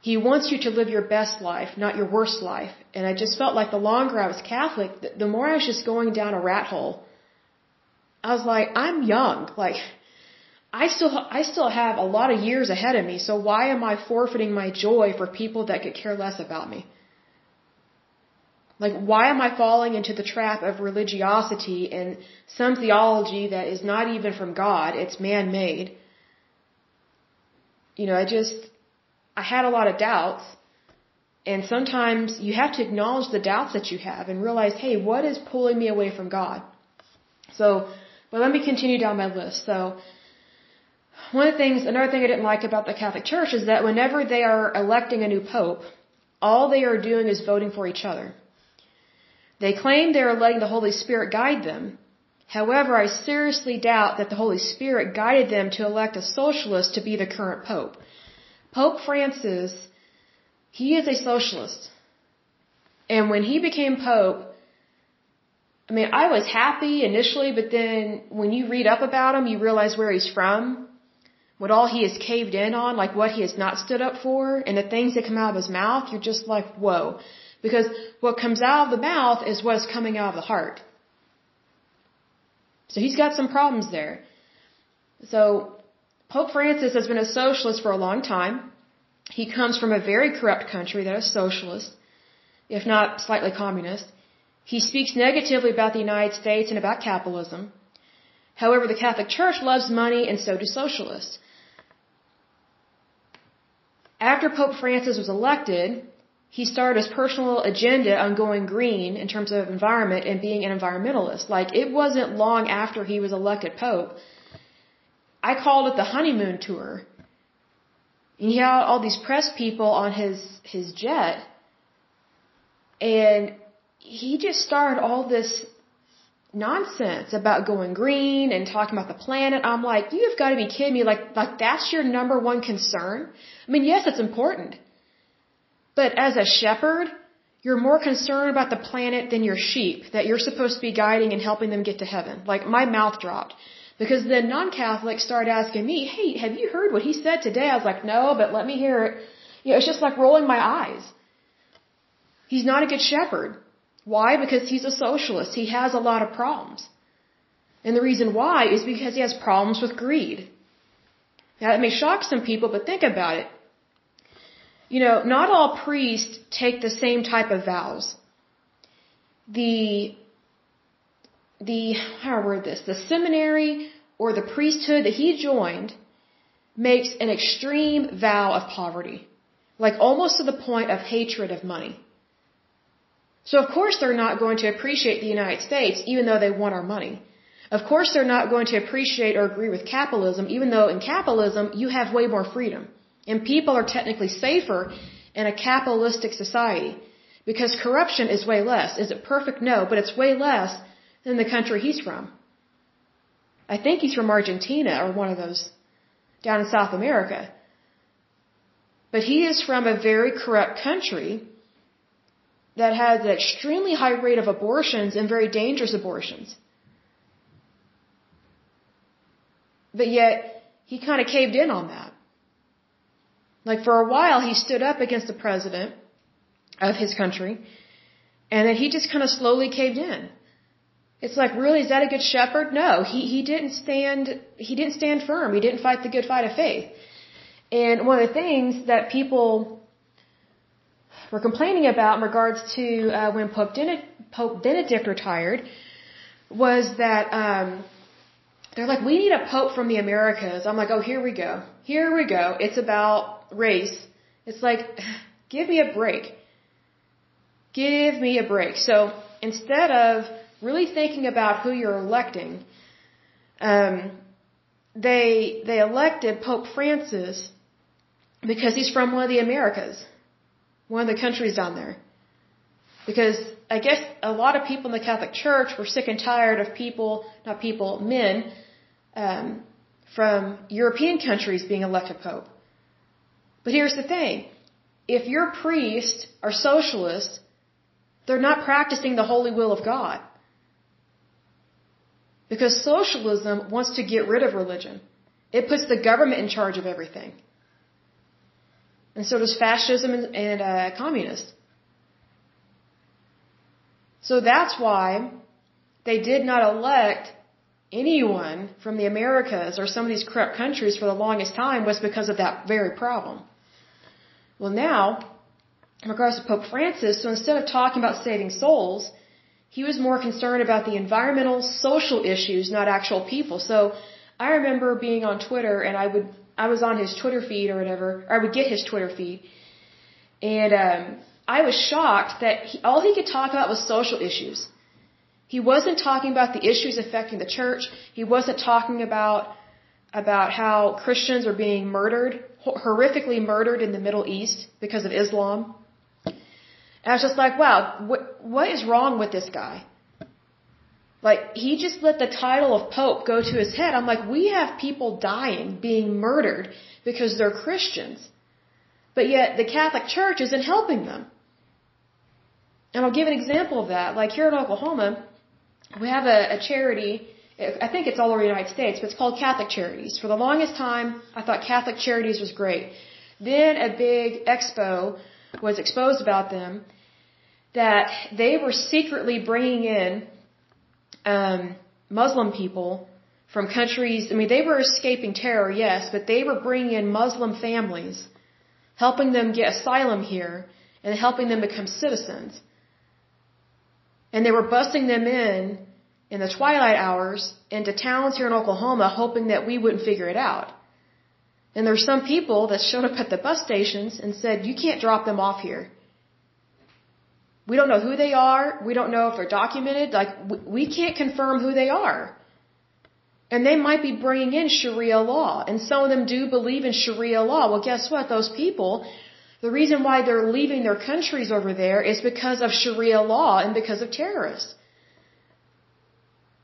He wants you to live your best life, not your worst life. And I just felt like the longer I was Catholic, the more I was just going down a rat hole. I was like, I'm young. Like, I still, I still have a lot of years ahead of me. So why am I forfeiting my joy for people that could care less about me? Like, why am I falling into the trap of religiosity and some theology that is not even from God? It's man-made. You know, I just, I had a lot of doubts. And sometimes you have to acknowledge the doubts that you have and realize, hey, what is pulling me away from God? So, but let me continue down my list. So, one of the things, another thing I didn't like about the Catholic Church is that whenever they are electing a new pope, all they are doing is voting for each other. They claim they are letting the Holy Spirit guide them. However, I seriously doubt that the Holy Spirit guided them to elect a socialist to be the current pope. Pope Francis, he is a socialist. And when he became Pope, I mean, I was happy initially, but then when you read up about him, you realize where he's from, what all he has caved in on, like what he has not stood up for, and the things that come out of his mouth, you're just like, whoa. Because what comes out of the mouth is what's coming out of the heart. So he's got some problems there. So Pope Francis has been a socialist for a long time. He comes from a very corrupt country that is socialist, if not slightly communist. He speaks negatively about the United States and about capitalism. However, the Catholic Church loves money and so do socialists. After Pope Francis was elected, he started his personal agenda on going green in terms of environment and being an environmentalist. Like, it wasn't long after he was elected Pope I called it the honeymoon tour. And he had all these press people on his his jet, and he just started all this nonsense about going green and talking about the planet. I'm like, you've got to be kidding me! Like, like that's your number one concern? I mean, yes, it's important, but as a shepherd, you're more concerned about the planet than your sheep that you're supposed to be guiding and helping them get to heaven. Like, my mouth dropped. Because then non-Catholics started asking me, hey, have you heard what he said today? I was like, no, but let me hear it. You know, it's just like rolling my eyes. He's not a good shepherd. Why? Because he's a socialist. He has a lot of problems. And the reason why is because he has problems with greed. Now, that may shock some people, but think about it. You know, not all priests take the same type of vows. The the, how I word this, the seminary or the priesthood that he joined makes an extreme vow of poverty. Like almost to the point of hatred of money. So of course they're not going to appreciate the United States even though they want our money. Of course they're not going to appreciate or agree with capitalism even though in capitalism you have way more freedom. And people are technically safer in a capitalistic society. Because corruption is way less. Is it perfect? No, but it's way less than the country he's from. I think he's from Argentina or one of those down in South America. But he is from a very corrupt country that has an extremely high rate of abortions and very dangerous abortions. But yet, he kind of caved in on that. Like for a while, he stood up against the president of his country, and then he just kind of slowly caved in. It's like, really, is that a good shepherd? No, he, he didn't stand, he didn't stand firm. He didn't fight the good fight of faith. And one of the things that people were complaining about in regards to uh, when Pope, Pope Benedict retired was that um, they're like, we need a pope from the Americas. I'm like, oh, here we go. Here we go. It's about race. It's like, give me a break. Give me a break. So instead of really thinking about who you're electing, um, they they elected Pope Francis because he's from one of the Americas, one of the countries down there. Because I guess a lot of people in the Catholic Church were sick and tired of people, not people, men, um, from European countries being elected pope. But here's the thing. If your priests are socialists, they're not practicing the holy will of God. Because socialism wants to get rid of religion. It puts the government in charge of everything. And so does fascism and, and uh, communists. So that's why they did not elect anyone from the Americas or some of these corrupt countries for the longest time was because of that very problem. Well, now, in regards to Pope Francis, so instead of talking about saving souls, he was more concerned about the environmental, social issues, not actual people. So I remember being on Twitter and I would, I was on his Twitter feed or whatever, or I would get his Twitter feed. And, um, I was shocked that he, all he could talk about was social issues. He wasn't talking about the issues affecting the church. He wasn't talking about about how Christians are being murdered, horrifically murdered in the Middle East because of Islam. And I was just like, wow, what what is wrong with this guy? Like he just let the title of pope go to his head. I'm like, we have people dying, being murdered because they're Christians. But yet the Catholic Church isn't helping them. And I'll give an example of that. Like here in Oklahoma, we have a, a charity. I think it's all over the United States, but it's called Catholic Charities. For the longest time, I thought Catholic Charities was great. Then a big expo was exposed about them that they were secretly bringing in um, Muslim people from countries. I mean, they were escaping terror, yes, but they were bringing in Muslim families, helping them get asylum here, and helping them become citizens. And they were busting them in in the twilight hours into towns here in Oklahoma hoping that we wouldn't figure it out. And there's some people that showed up at the bus stations and said, you can't drop them off here. We don't know who they are. We don't know if they're documented. Like, we can't confirm who they are. And they might be bringing in Sharia law. And some of them do believe in Sharia law. Well, guess what? Those people the reason why they're leaving their countries over there is because of Sharia law and because of terrorists.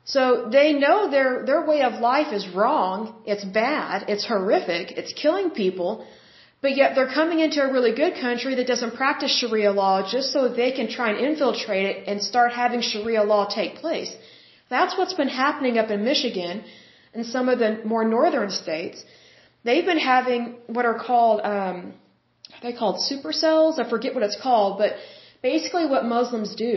So they know their, their way of life is wrong, it's bad, it's horrific, it's killing people, but yet they're coming into a really good country that doesn't practice Sharia law just so they can try and infiltrate it and start having Sharia law take place. That's what's been happening up in Michigan and some of the more northern states. They've been having what are called um, they called supercells. I forget what it's called, but basically what Muslims do,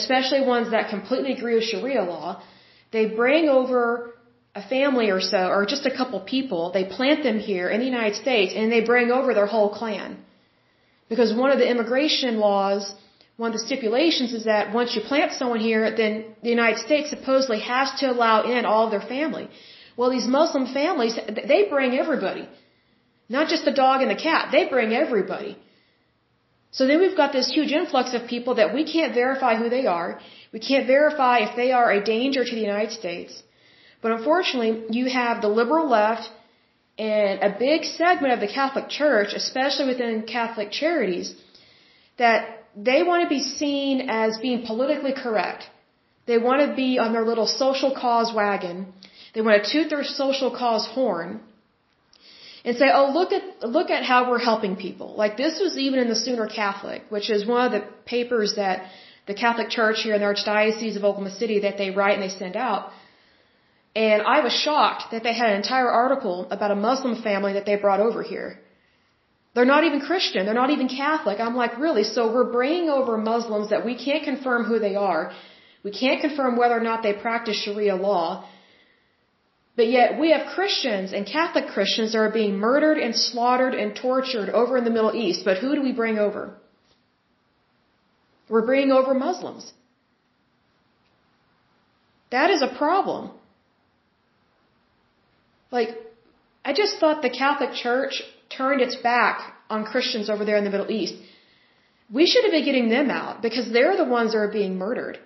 especially ones that completely agree with Sharia law, they bring over a family or so, or just a couple people, they plant them here in the United States, and they bring over their whole clan. Because one of the immigration laws, one of the stipulations is that once you plant someone here, then the United States supposedly has to allow in all of their family. Well, these Muslim families, they bring everybody. Not just the dog and the cat, they bring everybody. So then we've got this huge influx of people that we can't verify who they are. We can't verify if they are a danger to the United States. But unfortunately, you have the liberal left and a big segment of the Catholic Church, especially within Catholic charities, that they want to be seen as being politically correct. They want to be on their little social cause wagon. They want to toot their social cause horn and say, oh, look at, look at how we're helping people. Like this was even in the Sooner Catholic, which is one of the papers that the Catholic Church here in the Archdiocese of Oklahoma City that they write and they send out. And I was shocked that they had an entire article about a Muslim family that they brought over here. They're not even Christian. They're not even Catholic. I'm like, really? So we're bringing over Muslims that we can't confirm who they are. We can't confirm whether or not they practice Sharia law. But yet we have Christians and Catholic Christians that are being murdered and slaughtered and tortured over in the Middle East. But who do we bring over? We're bringing over Muslims. That is a problem. Like, I just thought the Catholic Church turned its back on Christians over there in the Middle East. We should have been getting them out because they're the ones that are being murdered.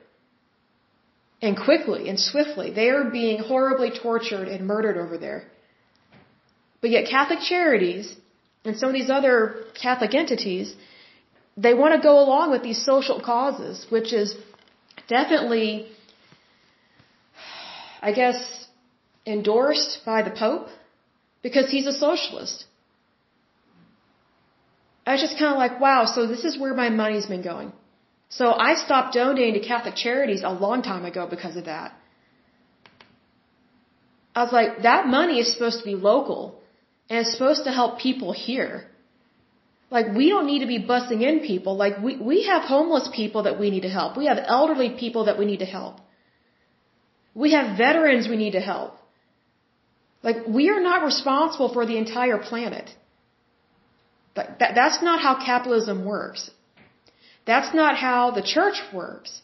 And quickly and swiftly. They are being horribly tortured and murdered over there. But yet Catholic Charities and some of these other Catholic entities, they want to go along with these social causes, which is definitely, I guess, endorsed by the Pope because he's a socialist. I was just kind of like, wow, so this is where my money's been going. So I stopped donating to Catholic charities a long time ago because of that. I was like, that money is supposed to be local and it's supposed to help people here. Like, we don't need to be bussing in people. Like, we, we have homeless people that we need to help. We have elderly people that we need to help. We have veterans we need to help. Like, we are not responsible for the entire planet. That, that, that's not how capitalism works. That's not how the church works.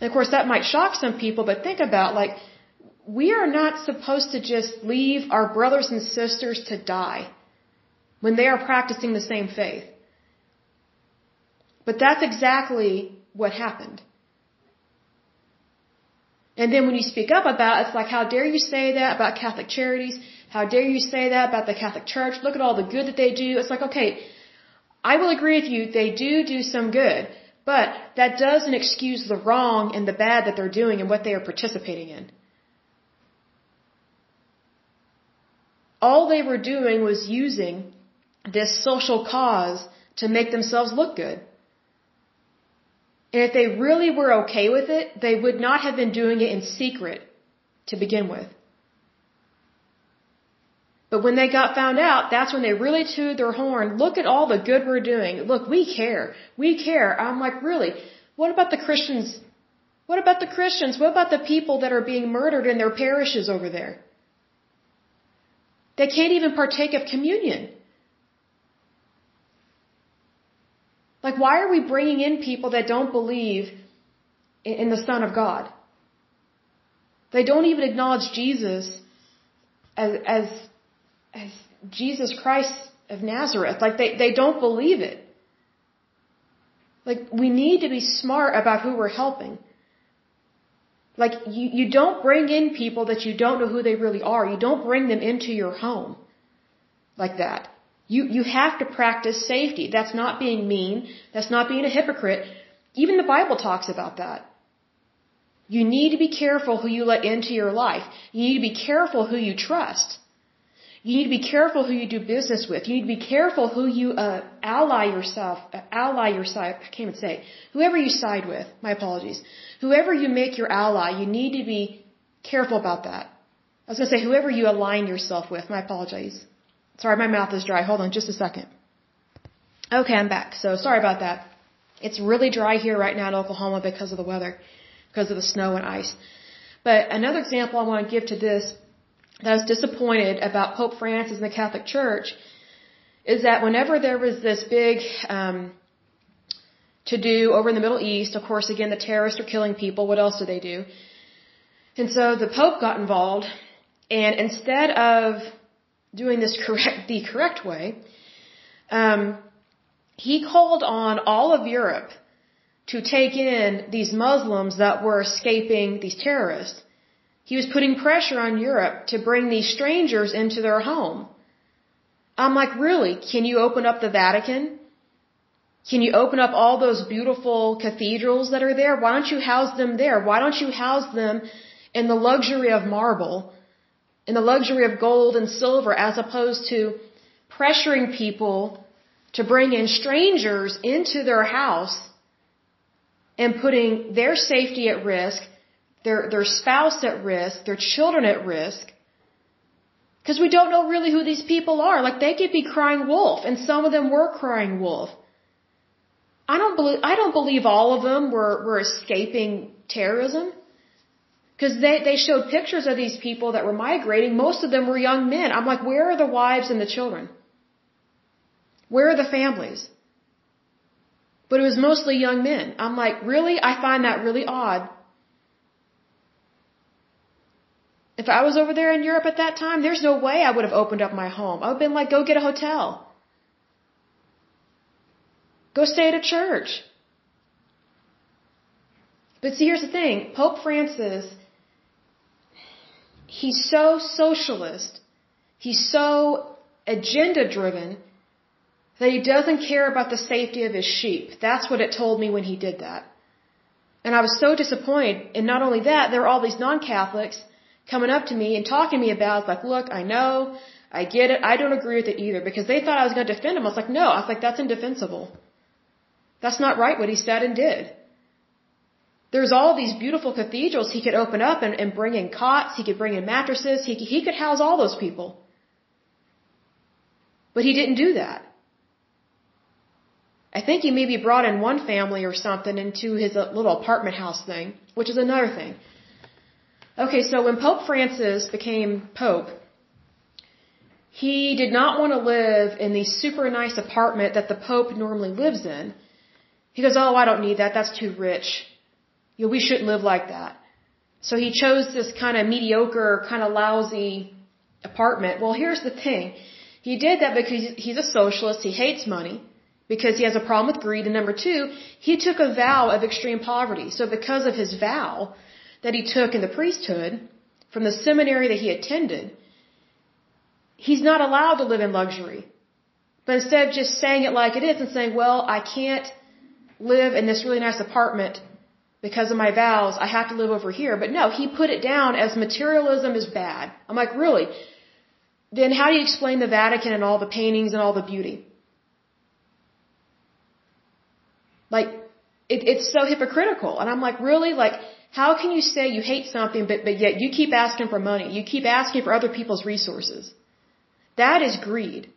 And of course, that might shock some people, but think about like, we are not supposed to just leave our brothers and sisters to die when they are practicing the same faith. But that's exactly what happened. And then when you speak up about it, it's like, how dare you say that about Catholic charities? How dare you say that about the Catholic Church? Look at all the good that they do. It's like, okay, I will agree with you, they do do some good, but that doesn't excuse the wrong and the bad that they're doing and what they are participating in. All they were doing was using this social cause to make themselves look good. And if they really were okay with it, they would not have been doing it in secret to begin with. But when they got found out, that's when they really tooted their horn. Look at all the good we're doing. Look, we care. We care. I'm like, really? What about the Christians? What about the Christians? What about the people that are being murdered in their parishes over there? They can't even partake of communion. Like, why are we bringing in people that don't believe in the Son of God? They don't even acknowledge Jesus as, as as Jesus Christ of Nazareth. Like they, they don't believe it. Like we need to be smart about who we're helping. Like you, you don't bring in people that you don't know who they really are. You don't bring them into your home like that. You, you have to practice safety. That's not being mean. That's not being a hypocrite. Even the Bible talks about that. You need to be careful who you let into your life. You need to be careful who you trust. You need to be careful who you do business with. You need to be careful who you uh, ally yourself, uh, ally your side. I can't even say whoever you side with. My apologies. Whoever you make your ally, you need to be careful about that. I was going to say whoever you align yourself with. My apologies. Sorry, my mouth is dry. Hold on, just a second. Okay, I'm back. So sorry about that. It's really dry here right now in Oklahoma because of the weather, because of the snow and ice. But another example I want to give to this that I was disappointed about Pope Francis and the Catholic Church is that whenever there was this big um, to do over in the Middle East, of course, again, the terrorists are killing people. What else do they do? And so the Pope got involved, and instead of doing this correct, the correct way, um, he called on all of Europe to take in these Muslims that were escaping these terrorists. He was putting pressure on Europe to bring these strangers into their home. I'm like, really? Can you open up the Vatican? Can you open up all those beautiful cathedrals that are there? Why don't you house them there? Why don't you house them in the luxury of marble, in the luxury of gold and silver, as opposed to pressuring people to bring in strangers into their house and putting their safety at risk their, their spouse at risk, their children at risk. Because we don't know really who these people are. Like they could be crying wolf, and some of them were crying wolf. I don't believe I don't believe all of them were, were escaping terrorism. Because they, they showed pictures of these people that were migrating. Most of them were young men. I'm like, where are the wives and the children? Where are the families? But it was mostly young men. I'm like, really? I find that really odd. If I was over there in Europe at that time, there's no way I would have opened up my home. I would have been like, go get a hotel. Go stay at a church. But see, here's the thing. Pope Francis he's so socialist, he's so agenda driven that he doesn't care about the safety of his sheep. That's what it told me when he did that. And I was so disappointed. And not only that, there were all these non-Catholics coming up to me and talking to me about, like, look, I know, I get it, I don't agree with it either, because they thought I was going to defend him. I was like, no, I was like, that's indefensible. That's not right what he said and did. There's all these beautiful cathedrals he could open up and, and bring in cots, he could bring in mattresses, he, he could house all those people. But he didn't do that. I think he maybe brought in one family or something into his uh, little apartment house thing, which is another thing. Okay, so when Pope Francis became Pope, he did not want to live in the super nice apartment that the Pope normally lives in. He goes, Oh, I don't need that. That's too rich. You know, we shouldn't live like that. So he chose this kind of mediocre, kind of lousy apartment. Well, here's the thing. He did that because he's a socialist. He hates money because he has a problem with greed. And number two, he took a vow of extreme poverty. So because of his vow that he took in the priesthood from the seminary that he attended, he's not allowed to live in luxury. But instead of just saying it like it is and saying, well, I can't live in this really nice apartment because of my vows, I have to live over here. But no, he put it down as materialism is bad. I'm like, really? Then how do you explain the Vatican and all the paintings and all the beauty? Like, it, it's so hypocritical. And I'm like, really? Like, how can you say you hate something, but, but yet you keep asking for money? You keep asking for other people's resources. That is greed.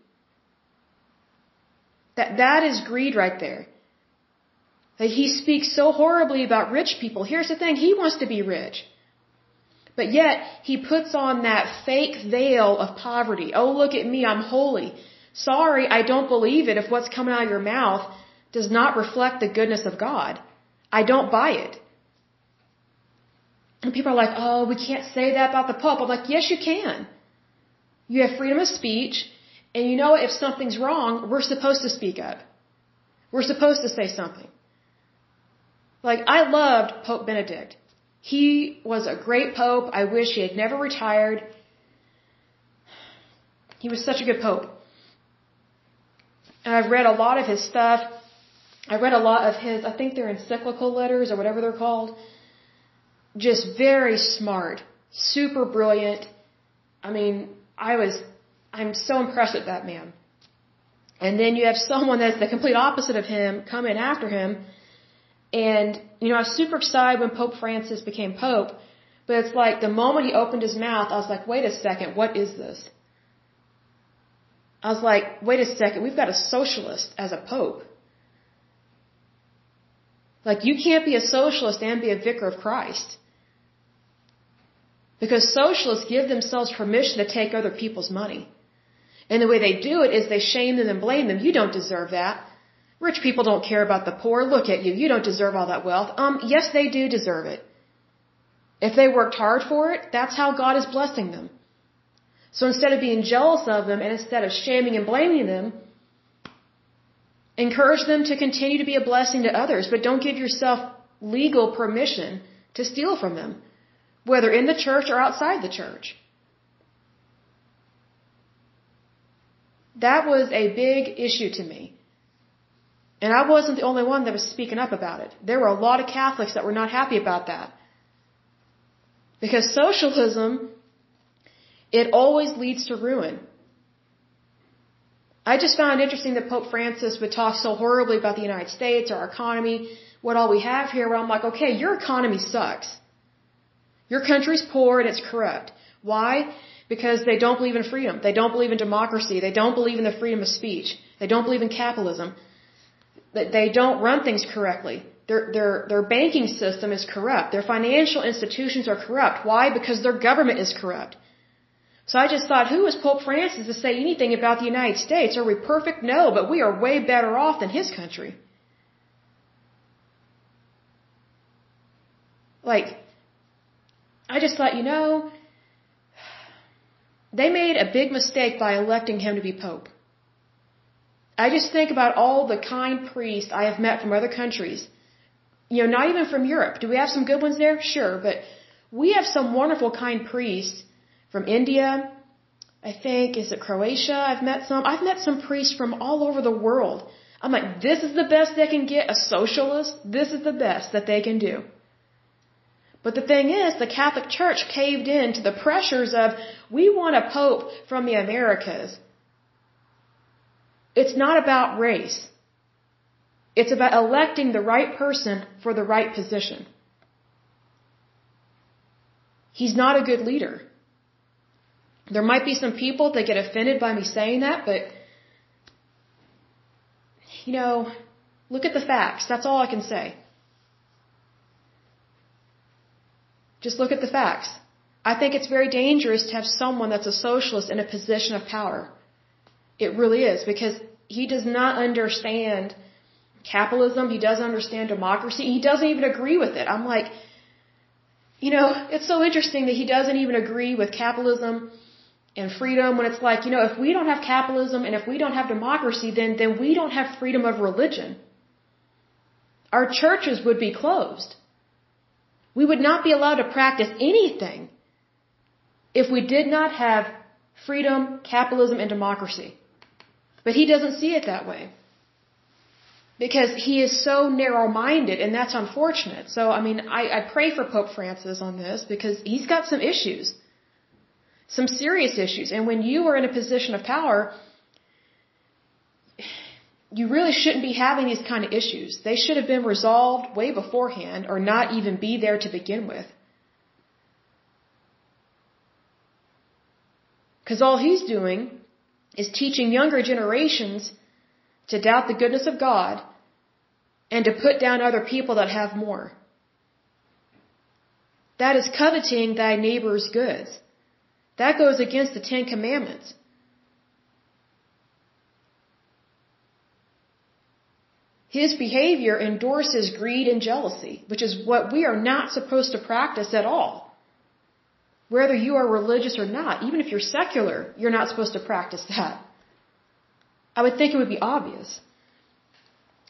That, that is greed right there. He speaks so horribly about rich people. Here's the thing, he wants to be rich. But yet, he puts on that fake veil of poverty. Oh, look at me, I'm holy. Sorry, I don't believe it if what's coming out of your mouth does not reflect the goodness of God. I don't buy it. And people are like, oh, we can't say that about the Pope. I'm like, yes, you can. You have freedom of speech, and you know if something's wrong, we're supposed to speak up. We're supposed to say something. Like, I loved Pope Benedict. He was a great pope. I wish he had never retired. He was such a good pope. And I've read a lot of his stuff. I read a lot of his, I think they're encyclical letters or whatever they're called. Just very smart, super brilliant. I mean, I was, I'm so impressed with that man. And then you have someone that's the complete opposite of him come in after him and, you know, I was super excited when Pope Francis became Pope, but it's like the moment he opened his mouth, I was like, wait a second, what is this? I was like, wait a second, we've got a socialist as a Pope. Like, you can't be a socialist and be a vicar of Christ. Because socialists give themselves permission to take other people's money. And the way they do it is they shame them and blame them. You don't deserve that. Rich people don't care about the poor. Look at you. You don't deserve all that wealth. Um, yes, they do deserve it. If they worked hard for it, that's how God is blessing them. So instead of being jealous of them and instead of shaming and blaming them, encourage them to continue to be a blessing to others, but don't give yourself legal permission to steal from them, whether in the church or outside the church. That was a big issue to me. And I wasn't the only one that was speaking up about it. There were a lot of Catholics that were not happy about that. Because socialism, it always leads to ruin. I just found it interesting that Pope Francis would talk so horribly about the United States, our economy, what all we have here, where I'm like, okay, your economy sucks. Your country's poor and it's corrupt. Why? Because they don't believe in freedom. They don't believe in democracy. They don't believe in the freedom of speech. They don't believe in capitalism they don't run things correctly. Their, their, their banking system is corrupt. Their financial institutions are corrupt. Why? Because their government is corrupt. So I just thought, who is Pope Francis to say anything about the United States? Are we perfect? No, but we are way better off than his country. Like, I just thought, you know, they made a big mistake by electing him to be Pope. I just think about all the kind priests I have met from other countries. You know, not even from Europe. Do we have some good ones there? Sure, but we have some wonderful kind priests from India. I think, is it Croatia? I've met some. I've met some priests from all over the world. I'm like, this is the best they can get. A socialist? This is the best that they can do. But the thing is, the Catholic Church caved in to the pressures of, we want a pope from the Americas. It's not about race. It's about electing the right person for the right position. He's not a good leader. There might be some people that get offended by me saying that, but, you know, look at the facts. That's all I can say. Just look at the facts. I think it's very dangerous to have someone that's a socialist in a position of power. It really is, because he does not understand capitalism. He doesn't understand democracy. He doesn't even agree with it. I'm like, you know, it's so interesting that he doesn't even agree with capitalism and freedom when it's like, you know, if we don't have capitalism and if we don't have democracy, then, then we don't have freedom of religion. Our churches would be closed. We would not be allowed to practice anything if we did not have freedom, capitalism, and democracy. But he doesn't see it that way. Because he is so narrow minded, and that's unfortunate. So, I mean, I, I pray for Pope Francis on this because he's got some issues some serious issues. And when you are in a position of power, you really shouldn't be having these kind of issues. They should have been resolved way beforehand or not even be there to begin with. Because all he's doing is teaching younger generations to doubt the goodness of God and to put down other people that have more. That is coveting thy neighbor's goods. That goes against the Ten Commandments. His behavior endorses greed and jealousy, which is what we are not supposed to practice at all. Whether you are religious or not, even if you're secular, you're not supposed to practice that. I would think it would be obvious.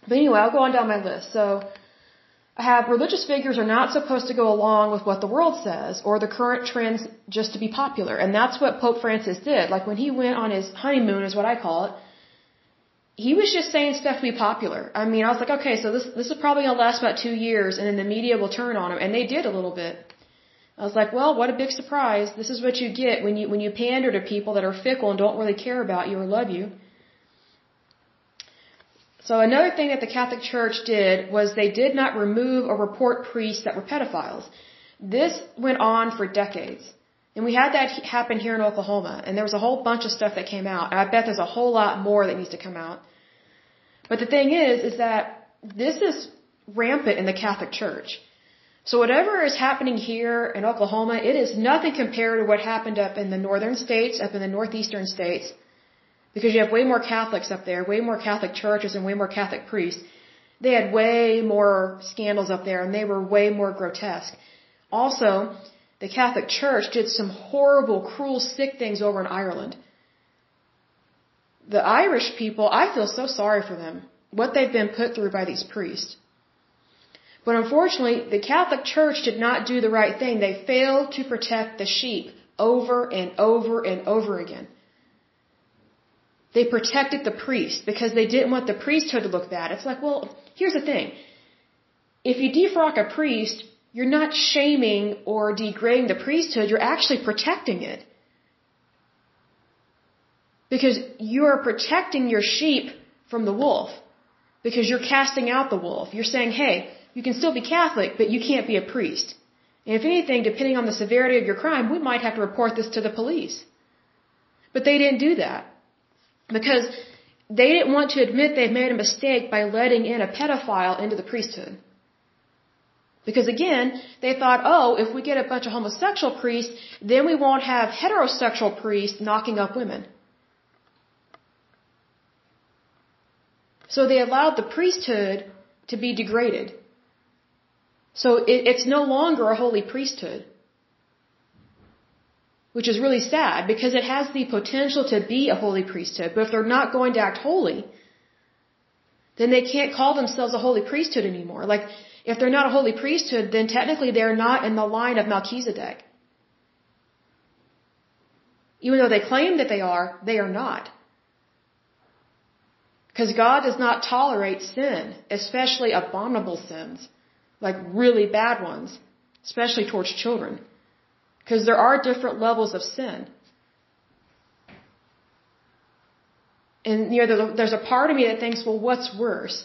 But anyway, I'll go on down my list. So, I have religious figures are not supposed to go along with what the world says or the current trends just to be popular. And that's what Pope Francis did. Like when he went on his honeymoon is what I call it, he was just saying stuff to be popular. I mean, I was like, okay, so this this is probably gonna last about two years and then the media will turn on him. And they did a little bit. I was like, well, what a big surprise. This is what you get when you when you pander to people that are fickle and don't really care about you or love you. So another thing that the Catholic Church did was they did not remove or report priests that were pedophiles. This went on for decades. And we had that happen here in Oklahoma, and there was a whole bunch of stuff that came out. And I bet there's a whole lot more that needs to come out. But the thing is, is that this is rampant in the Catholic Church. So whatever is happening here in Oklahoma, it is nothing compared to what happened up in the northern states, up in the northeastern states, because you have way more Catholics up there, way more Catholic churches and way more Catholic priests. They had way more scandals up there and they were way more grotesque. Also, the Catholic Church did some horrible, cruel, sick things over in Ireland. The Irish people, I feel so sorry for them. What they've been put through by these priests. But unfortunately, the Catholic Church did not do the right thing. They failed to protect the sheep over and over and over again. They protected the priest because they didn't want the priesthood to look bad. It's like, well, here's the thing. If you defrock a priest, you're not shaming or degrading the priesthood, you're actually protecting it. Because you are protecting your sheep from the wolf. Because you're casting out the wolf. You're saying, hey, you can still be Catholic, but you can't be a priest. And if anything, depending on the severity of your crime, we might have to report this to the police. But they didn't do that because they didn't want to admit they'd made a mistake by letting in a pedophile into the priesthood. Because again, they thought, oh, if we get a bunch of homosexual priests, then we won't have heterosexual priests knocking up women. So they allowed the priesthood to be degraded. So it, it's no longer a holy priesthood. Which is really sad because it has the potential to be a holy priesthood. But if they're not going to act holy, then they can't call themselves a holy priesthood anymore. Like, if they're not a holy priesthood, then technically they're not in the line of Melchizedek. Even though they claim that they are, they are not. Because God does not tolerate sin, especially abominable sins, like really bad ones, especially towards children. Because there are different levels of sin. And you know, there's a part of me that thinks, well, what's worse?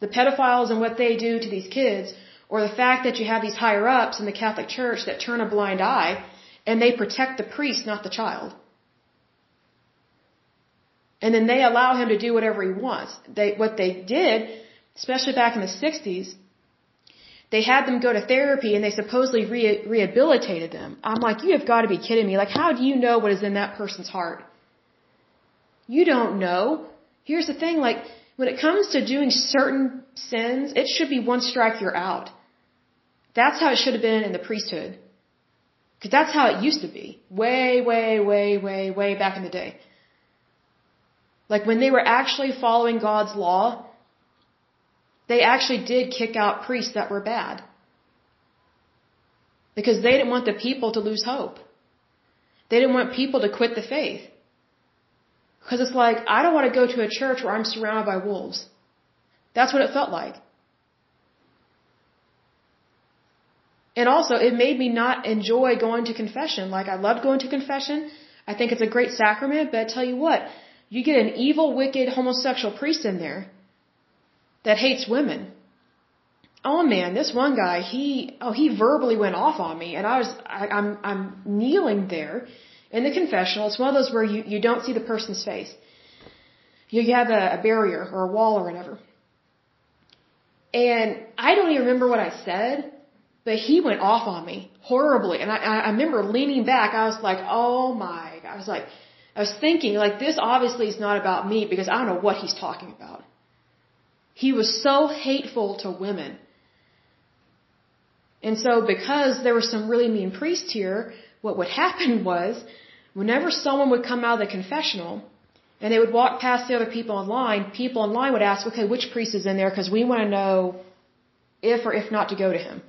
The pedophiles and what they do to these kids, or the fact that you have these higher ups in the Catholic Church that turn a blind eye and they protect the priest, not the child. And then they allow him to do whatever he wants. They, what they did, especially back in the 60s, they had them go to therapy and they supposedly re- rehabilitated them. I'm like, you have got to be kidding me. Like, how do you know what is in that person's heart? You don't know. Here's the thing, like, when it comes to doing certain sins, it should be one strike you're out. That's how it should have been in the priesthood. Because that's how it used to be. Way, way, way, way, way back in the day. Like when they were actually following God's law, they actually did kick out priests that were bad. Because they didn't want the people to lose hope. They didn't want people to quit the faith. Because it's like, I don't want to go to a church where I'm surrounded by wolves. That's what it felt like. And also, it made me not enjoy going to confession. Like, I loved going to confession. I think it's a great sacrament, but I tell you what, you get an evil, wicked, homosexual priest in there that hates women. Oh man, this one guy, he, oh, he verbally went off on me, and I was, I, I'm, I'm kneeling there, in the confessional, it's one of those where you, you don't see the person's face. You have a, a barrier or a wall or whatever. And I don't even remember what I said, but he went off on me horribly. And I, I remember leaning back. I was like, oh my, I was like, I was thinking, like, this obviously is not about me because I don't know what he's talking about. He was so hateful to women. And so because there were some really mean priests here, what would happen was Whenever someone would come out of the confessional and they would walk past the other people in line, people in line would ask, okay, which priest is in there? Because we want to know if or if not to go to him.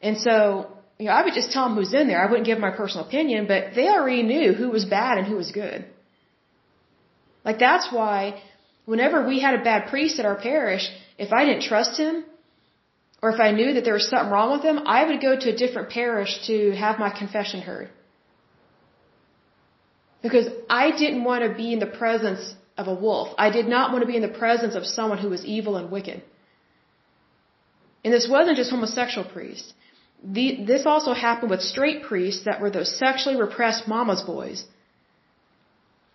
And so, you know, I would just tell them who's in there. I wouldn't give my personal opinion, but they already knew who was bad and who was good. Like that's why whenever we had a bad priest at our parish, if I didn't trust him, or if I knew that there was something wrong with him, I would go to a different parish to have my confession heard. Because I didn't want to be in the presence of a wolf. I did not want to be in the presence of someone who was evil and wicked. And this wasn't just homosexual priests. The, this also happened with straight priests that were those sexually repressed mama's boys.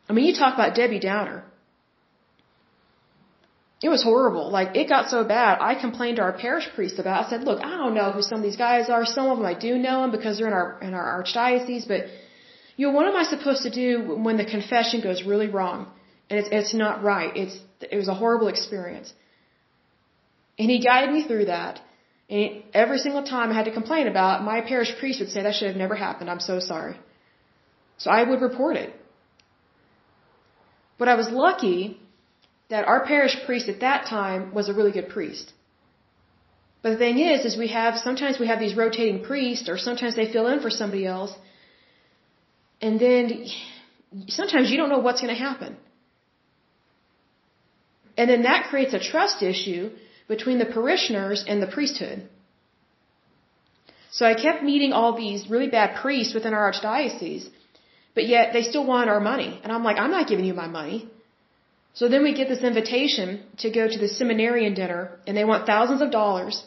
I mean, you talk about Debbie Downer. It was horrible. Like, it got so bad, I complained to our parish priest about it. I said, look, I don't know who some of these guys are. Some of them I do know them because they're in our, in our archdiocese, but you know, what am I supposed to do when the confession goes really wrong? And it's, it's not right. It's, it was a horrible experience. And he guided me through that. And every single time I had to complain about, it, my parish priest would say, that should have never happened. I'm so sorry. So I would report it. But I was lucky that our parish priest at that time was a really good priest. But the thing is, is we have, sometimes we have these rotating priests, or sometimes they fill in for somebody else, and then sometimes you don't know what's going to happen. And then that creates a trust issue between the parishioners and the priesthood. So I kept meeting all these really bad priests within our archdiocese, but yet they still want our money. And I'm like, I'm not giving you my money. So then we get this invitation to go to the seminarian dinner, and they want thousands of dollars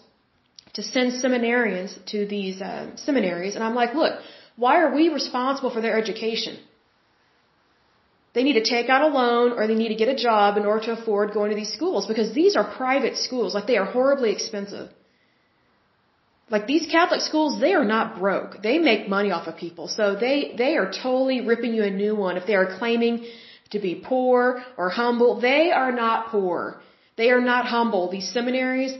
to send seminarians to these uh, seminaries. And I'm like, look, why are we responsible for their education? They need to take out a loan or they need to get a job in order to afford going to these schools because these are private schools. Like they are horribly expensive. Like these Catholic schools, they are not broke. They make money off of people. So they, they are totally ripping you a new one if they are claiming to be poor or humble. They are not poor. They are not humble. These seminaries,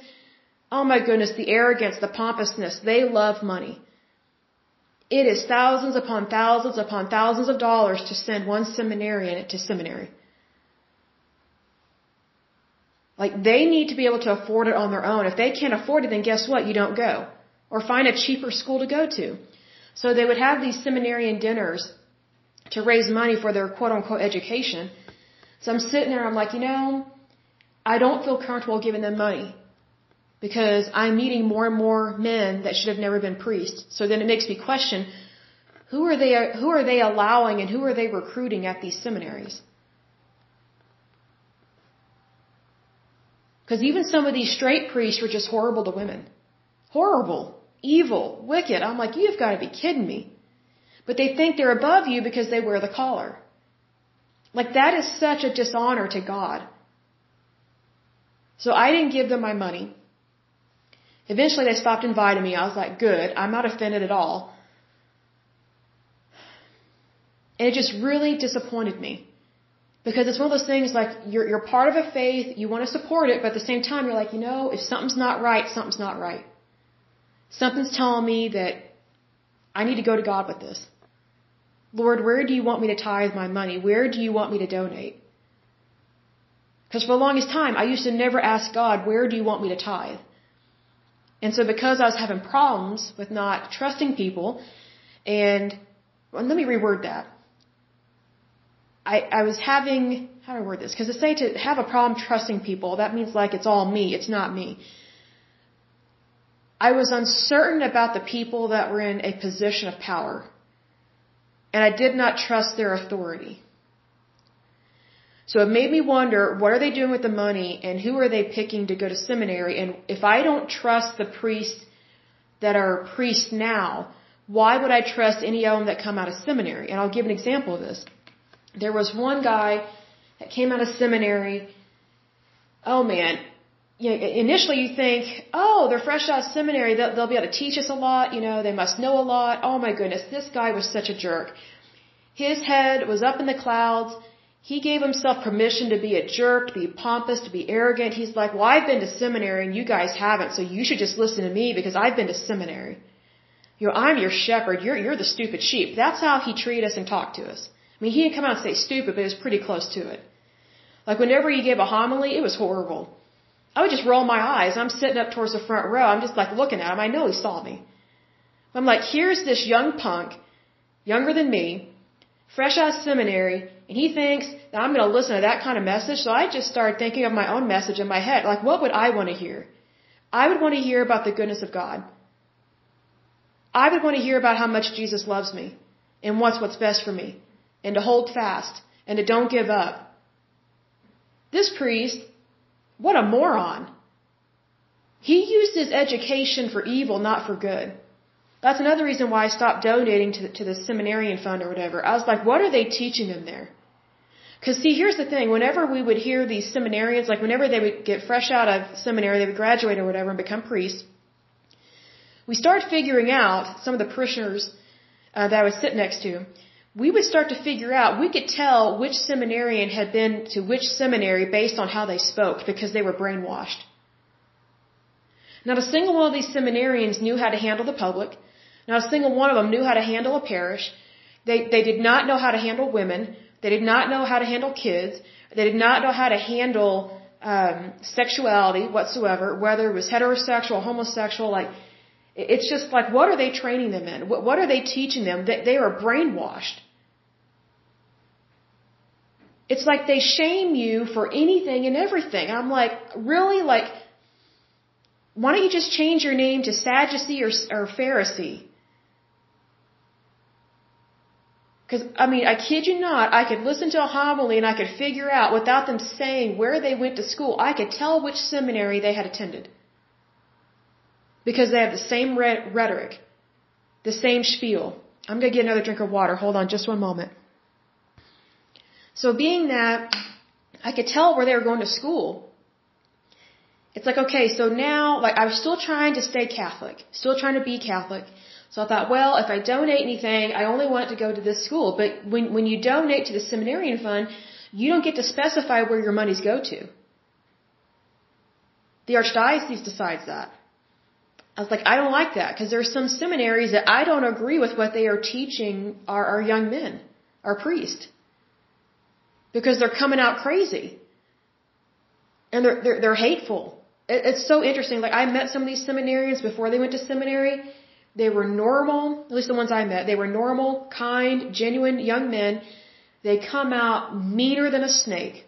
oh my goodness, the arrogance, the pompousness, they love money. It is thousands upon thousands upon thousands of dollars to send one seminarian to seminary. Like they need to be able to afford it on their own. If they can't afford it, then guess what? You don't go. Or find a cheaper school to go to. So they would have these seminarian dinners to raise money for their quote unquote education. So I'm sitting there, I'm like, you know, I don't feel comfortable giving them money because I'm meeting more and more men that should have never been priests. So then it makes me question, who are they, who are they allowing and who are they recruiting at these seminaries? Because even some of these straight priests were just horrible to women. Horrible. Evil. Wicked. I'm like, you've got to be kidding me. But they think they're above you because they wear the collar. Like that is such a dishonor to God. So I didn't give them my money. Eventually they stopped inviting me. I was like, good. I'm not offended at all. And it just really disappointed me. Because it's one of those things like you're, you're part of a faith, you want to support it, but at the same time you're like, you know, if something's not right, something's not right. Something's telling me that I need to go to God with this. Lord, where do you want me to tithe my money? Where do you want me to donate? Because for the longest time, I used to never ask God, where do you want me to tithe? And so because I was having problems with not trusting people, and well, let me reword that. I, I was having, how do I word this? Because to say to have a problem trusting people, that means like it's all me, it's not me. I was uncertain about the people that were in a position of power. And I did not trust their authority. So it made me wonder, what are they doing with the money and who are they picking to go to seminary? And if I don't trust the priests that are priests now, why would I trust any of them that come out of seminary? And I'll give an example of this. There was one guy that came out of seminary. Oh man, you know, initially you think, oh, they're fresh out of seminary, they'll, they'll be able to teach us a lot, you know, they must know a lot. Oh my goodness, this guy was such a jerk. His head was up in the clouds. He gave himself permission to be a jerk, to be pompous, to be arrogant. He's like, well, I've been to seminary and you guys haven't, so you should just listen to me because I've been to seminary. You know, I'm your shepherd. You're, you're the stupid sheep. That's how he treated us and talked to us. I mean, he didn't come out and say stupid, but it was pretty close to it. Like whenever he gave a homily, it was horrible. I would just roll my eyes. I'm sitting up towards the front row. I'm just like looking at him. I know he saw me. I'm like, here's this young punk, younger than me, fresh out of seminary, and he thinks that I'm going to listen to that kind of message. So I just started thinking of my own message in my head. Like, what would I want to hear? I would want to hear about the goodness of God. I would want to hear about how much Jesus loves me and wants what's best for me and to hold fast and to don't give up. This priest, what a moron. He used his education for evil, not for good. That's another reason why I stopped donating to the, to the seminarian fund or whatever. I was like, what are they teaching them there? Because see, here's the thing. Whenever we would hear these seminarians, like whenever they would get fresh out of seminary, they would graduate or whatever and become priests, we started figuring out, some of the parishioners uh, that I would sit next to, we would start to figure out, we could tell which seminarian had been to which seminary based on how they spoke because they were brainwashed. Not a single one of these seminarians knew how to handle the public. Not a single one of them knew how to handle a parish. They, they did not know how to handle women. They did not know how to handle kids. They did not know how to handle um, sexuality whatsoever, whether it was heterosexual, homosexual, like, it's just like, what are they training them in? What, what are they teaching them? They, they are brainwashed. It's like they shame you for anything and everything. I'm like, really? Like, why don't you just change your name to Sadducee or, or Pharisee? Because, I mean, I kid you not, I could listen to a homily and I could figure out, without them saying where they went to school, I could tell which seminary they had attended. Because they have the same rhetoric, the same spiel. I'm going to get another drink of water. Hold on just one moment. So being that I could tell where they were going to school, it's like, okay, so now, like, I was still trying to stay Catholic, still trying to be Catholic. So I thought, well, if I donate anything, I only want to go to this school. But when, when you donate to the seminarian fund, you don't get to specify where your monies go to. The archdiocese decides that. I was like, I don't like that because there are some seminaries that I don't agree with what they are teaching our, our young men, our priests, because they're coming out crazy and they're they're, they're hateful. It, it's so interesting. Like I met some of these seminarians before they went to seminary. They were normal, at least the ones I met. They were normal, kind, genuine young men. They come out meaner than a snake.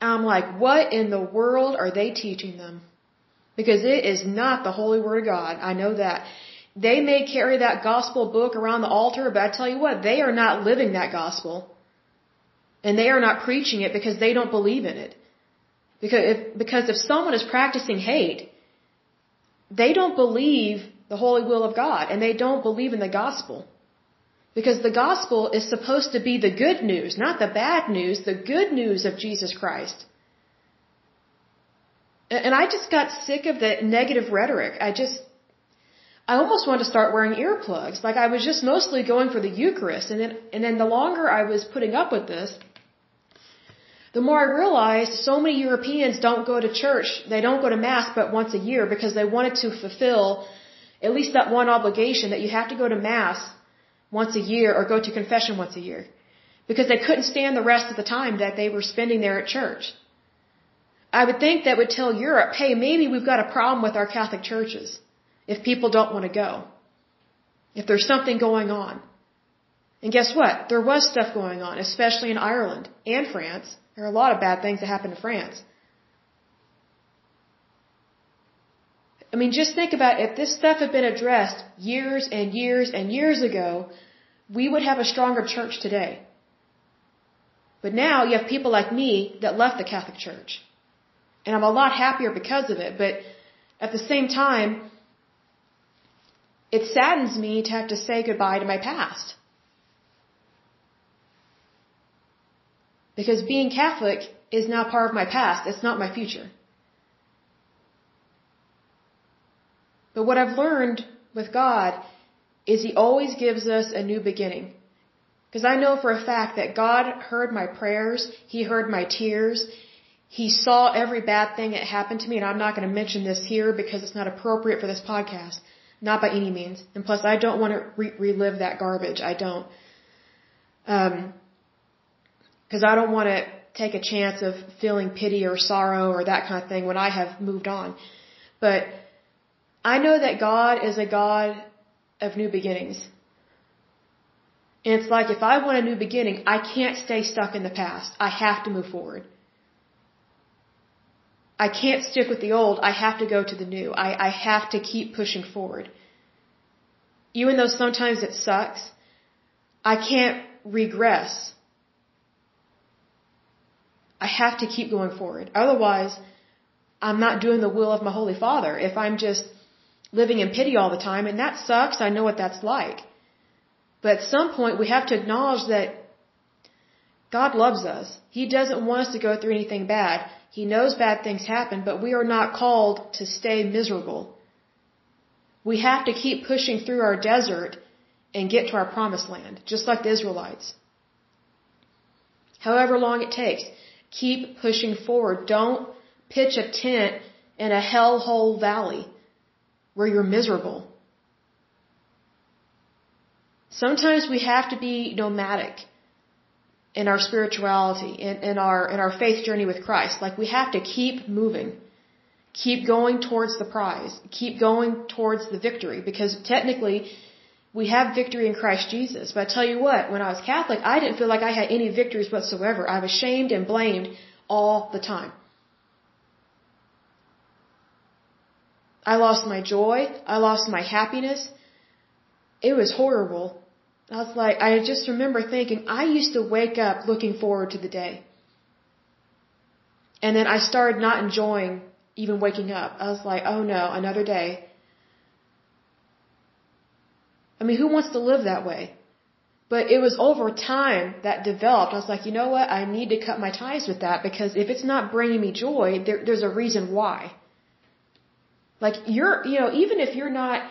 I'm like, what in the world are they teaching them? Because it is not the holy word of God. I know that. They may carry that gospel book around the altar, but I tell you what, they are not living that gospel. And they are not preaching it because they don't believe in it. Because if, because if someone is practicing hate, they don't believe the holy will of God and they don't believe in the gospel. Because the gospel is supposed to be the good news, not the bad news, the good news of Jesus Christ. And I just got sick of the negative rhetoric. I just, I almost wanted to start wearing earplugs. Like I was just mostly going for the Eucharist. And then, and then the longer I was putting up with this, the more I realized so many Europeans don't go to church, they don't go to Mass but once a year because they wanted to fulfill at least that one obligation that you have to go to Mass once a year or go to confession once a year. Because they couldn't stand the rest of the time that they were spending there at church. I would think that would tell Europe, hey, maybe we've got a problem with our Catholic churches if people don't want to go. If there's something going on. And guess what? There was stuff going on, especially in Ireland and France. There are a lot of bad things that happened in France. I mean, just think about if this stuff had been addressed years and years and years ago, we would have a stronger church today. But now you have people like me that left the Catholic Church. And I'm a lot happier because of it. But at the same time, it saddens me to have to say goodbye to my past. Because being Catholic is now part of my past. It's not my future. But what I've learned with God is He always gives us a new beginning. Because I know for a fact that God heard my prayers. He heard my tears. He saw every bad thing that happened to me. And I'm not going to mention this here because it's not appropriate for this podcast. Not by any means. And plus, I don't want to re- relive that garbage. I don't. Um, because I don't want to take a chance of feeling pity or sorrow or that kind of thing when I have moved on. But I know that God is a God of new beginnings. And it's like if I want a new beginning, I can't stay stuck in the past. I have to move forward. I can't stick with the old. I have to go to the new. I, I have to keep pushing forward. Even though sometimes it sucks, I can't regress I have to keep going forward. Otherwise, I'm not doing the will of my Holy Father. If I'm just living in pity all the time, and that sucks, I know what that's like. But at some point, we have to acknowledge that God loves us. He doesn't want us to go through anything bad. He knows bad things happen, but we are not called to stay miserable. We have to keep pushing through our desert and get to our promised land, just like the Israelites. However long it takes. Keep pushing forward. Don't pitch a tent in a hellhole valley where you're miserable. Sometimes we have to be nomadic in our spirituality, in, in our in our faith journey with Christ. Like we have to keep moving. Keep going towards the prize. Keep going towards the victory. Because technically we have victory in Christ Jesus. But I tell you what, when I was Catholic, I didn't feel like I had any victories whatsoever. I was shamed and blamed all the time. I lost my joy. I lost my happiness. It was horrible. I was like, I just remember thinking, I used to wake up looking forward to the day. And then I started not enjoying even waking up. I was like, oh no, another day. I mean, who wants to live that way? But it was over time that developed. I was like, you know what? I need to cut my ties with that because if it's not bringing me joy, there, there's a reason why. Like you're, you know, even if you're not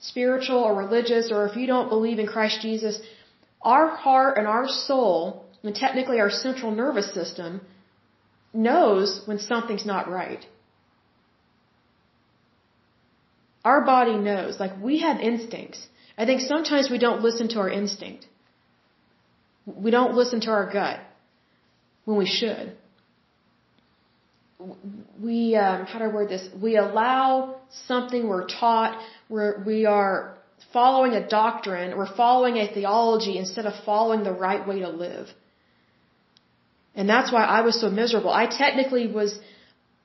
spiritual or religious or if you don't believe in Christ Jesus, our heart and our soul, and technically our central nervous system, knows when something's not right. Our body knows. Like we have instincts. I think sometimes we don't listen to our instinct. We don't listen to our gut when we should. We, um, how do I word this? We allow something we're taught, where we are following a doctrine, we're following a theology instead of following the right way to live. And that's why I was so miserable. I technically was,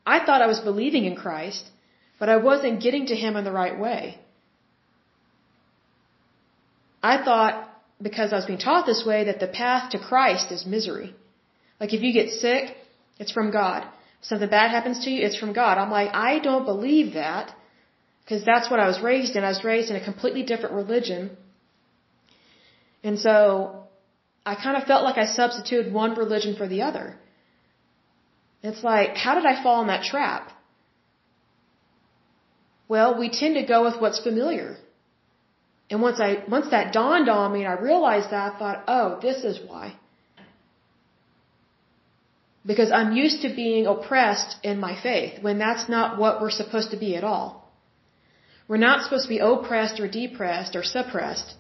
I thought I was believing in Christ, but I wasn't getting to Him in the right way. I thought because I was being taught this way that the path to Christ is misery. Like if you get sick, it's from God. Something bad happens to you, it's from God. I'm like, I don't believe that because that's what I was raised in. I was raised in a completely different religion. And so I kind of felt like I substituted one religion for the other. It's like, how did I fall in that trap? Well, we tend to go with what's familiar. And once I, once that dawned on me and I realized that, I thought, oh, this is why. Because I'm used to being oppressed in my faith when that's not what we're supposed to be at all. We're not supposed to be oppressed or depressed or suppressed.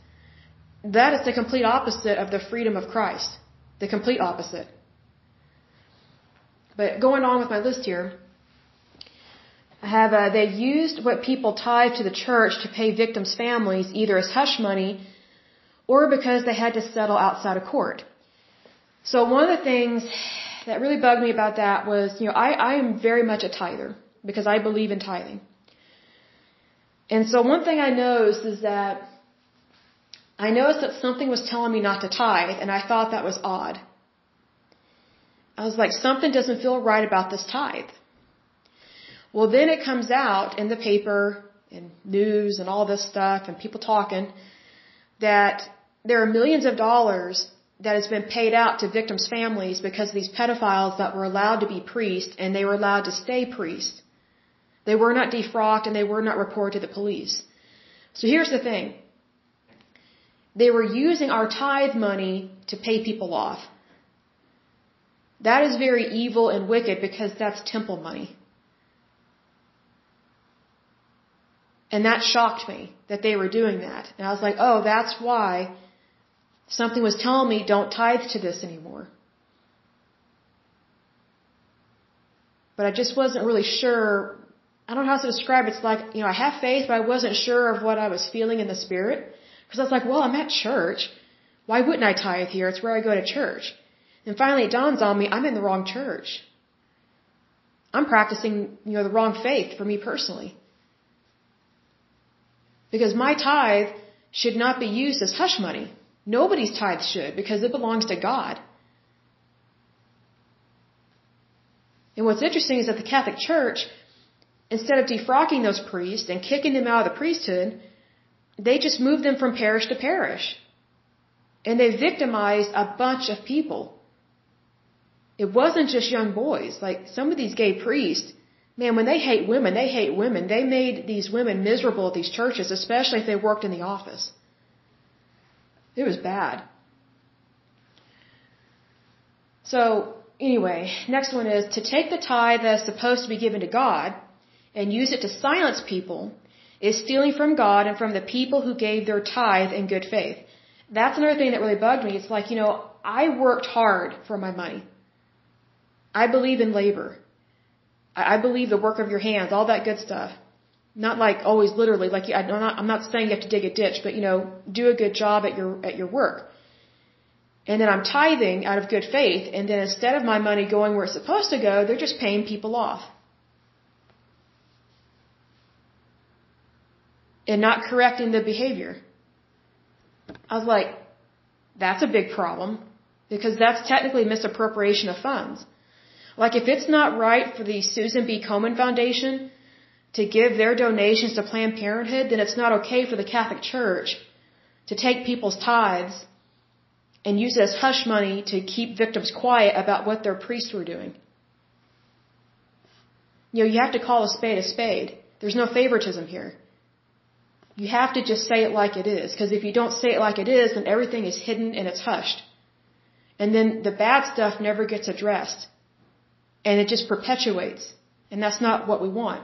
That is the complete opposite of the freedom of Christ. The complete opposite. But going on with my list here, I have uh, they used what people tithe to the church to pay victims' families either as hush money or because they had to settle outside of court. So one of the things that really bugged me about that was, you know, I, I am very much a tither because I believe in tithing. And so one thing I noticed is that I noticed that something was telling me not to tithe, and I thought that was odd. I was like, something doesn't feel right about this tithe. Well, then it comes out in the paper and news and all this stuff and people talking that there are millions of dollars that has been paid out to victims' families because of these pedophiles that were allowed to be priests and they were allowed to stay priests. They were not defrocked and they were not reported to the police. So here's the thing. They were using our tithe money to pay people off. That is very evil and wicked because that's temple money. And that shocked me that they were doing that. And I was like, oh, that's why something was telling me don't tithe to this anymore. But I just wasn't really sure. I don't know how to describe it. It's like, you know, I have faith, but I wasn't sure of what I was feeling in the spirit. Because I was like, well, I'm at church. Why wouldn't I tithe here? It's where I go to church. And finally it dawns on me, I'm in the wrong church. I'm practicing, you know, the wrong faith for me personally. Because my tithe should not be used as hush money. Nobody's tithe should because it belongs to God. And what's interesting is that the Catholic Church, instead of defrocking those priests and kicking them out of the priesthood, they just moved them from parish to parish. And they victimized a bunch of people. It wasn't just young boys. Like some of these gay priests, Man, when they hate women, they hate women. They made these women miserable at these churches, especially if they worked in the office. It was bad. So, anyway, next one is to take the tithe that's supposed to be given to God and use it to silence people is stealing from God and from the people who gave their tithe in good faith. That's another thing that really bugged me. It's like, you know, I worked hard for my money. I believe in labor. I, believe the work of your hands, all that good stuff. Not like always literally, like I'm not, I'm not saying you have to dig a ditch, but you know, do a good job at your, at your work. And then I'm tithing out of good faith, and then instead of my money going where it's supposed to go, they're just paying people off. And not correcting the behavior. I was like, that's a big problem, because that's technically misappropriation of funds. Like if it's not right for the Susan B. Komen Foundation to give their donations to Planned Parenthood, then it's not okay for the Catholic Church to take people's tithes and use it as hush money to keep victims quiet about what their priests were doing. You know, you have to call a spade a spade. There's no favoritism here. You have to just say it like it is, because if you don't say it like it is, then everything is hidden and it's hushed. And then the bad stuff never gets addressed. And it just perpetuates. And that's not what we want.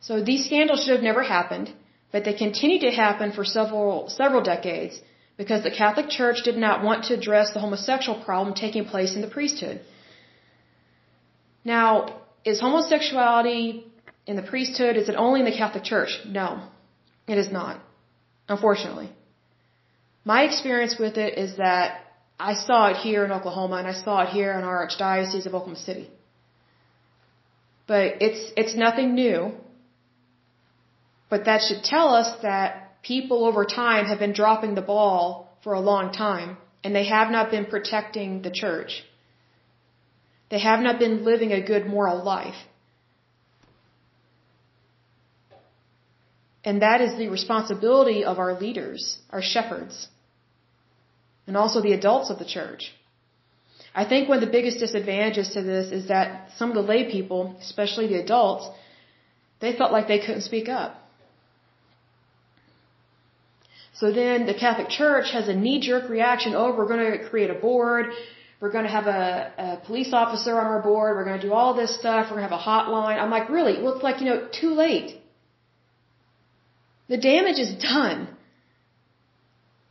So these scandals should have never happened, but they continued to happen for several, several decades because the Catholic Church did not want to address the homosexual problem taking place in the priesthood. Now, is homosexuality in the priesthood, is it only in the Catholic Church? No, it is not, unfortunately. My experience with it is that I saw it here in Oklahoma and I saw it here in our Archdiocese of Oklahoma City. But it's, it's nothing new. But that should tell us that people over time have been dropping the ball for a long time and they have not been protecting the church. They have not been living a good moral life. And that is the responsibility of our leaders, our shepherds and also the adults of the church. I think one of the biggest disadvantages to this is that some of the lay people, especially the adults, they felt like they couldn't speak up. So then the Catholic Church has a knee-jerk reaction, oh, we're going to create a board, we're going to have a, a police officer on our board, we're going to do all this stuff, we're going to have a hotline. I'm like, really? Well, it's like, you know, too late. The damage is done.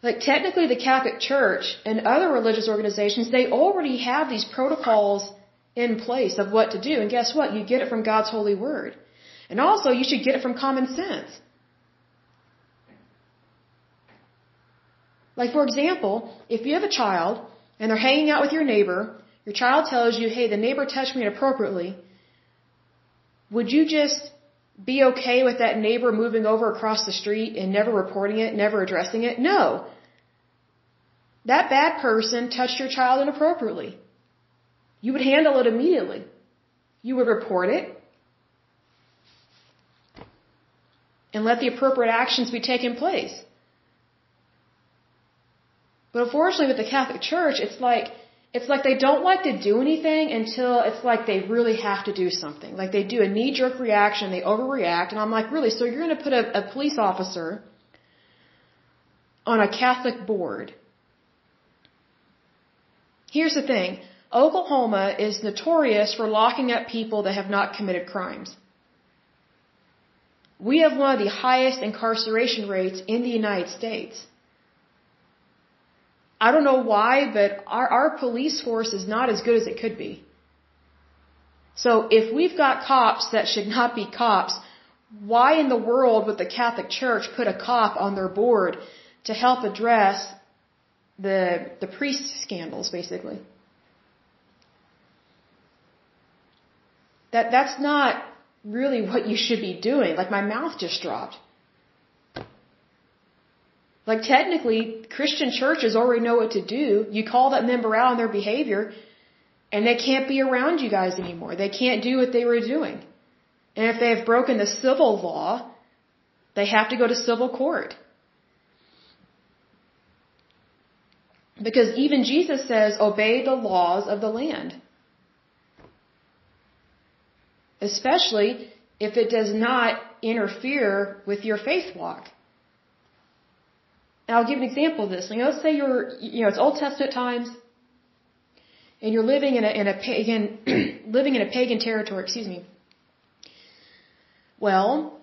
Like technically the Catholic Church and other religious organizations, they already have these protocols in place of what to do. And guess what? You get it from God's holy word. And also you should get it from common sense. Like for example, if you have a child and they're hanging out with your neighbor, your child tells you, hey, the neighbor touched me inappropriately, would you just be okay with that neighbor moving over across the street and never reporting it, never addressing it? No. That bad person touched your child inappropriately. You would handle it immediately. You would report it and let the appropriate actions be taken place. But unfortunately with the Catholic Church, it's like, it's like they don't like to do anything until it's like they really have to do something. Like they do a knee-jerk reaction, they overreact, and I'm like, really? So you're going to put a, a police officer on a Catholic board Here's the thing. Oklahoma is notorious for locking up people that have not committed crimes. We have one of the highest incarceration rates in the United States. I don't know why, but our, our police force is not as good as it could be. So if we've got cops that should not be cops, why in the world would the Catholic Church put a cop on their board to help address the the priest scandals basically. That that's not really what you should be doing. Like my mouth just dropped. Like technically, Christian churches already know what to do. You call that member out on their behavior, and they can't be around you guys anymore. They can't do what they were doing. And if they have broken the civil law, they have to go to civil court. Because even Jesus says, obey the laws of the land. Especially if it does not interfere with your faith walk. And I'll give an example of this. You know, let's say you're, you know, it's Old Testament times, and you're living in a, in a pagan, living in a pagan territory, excuse me. Well,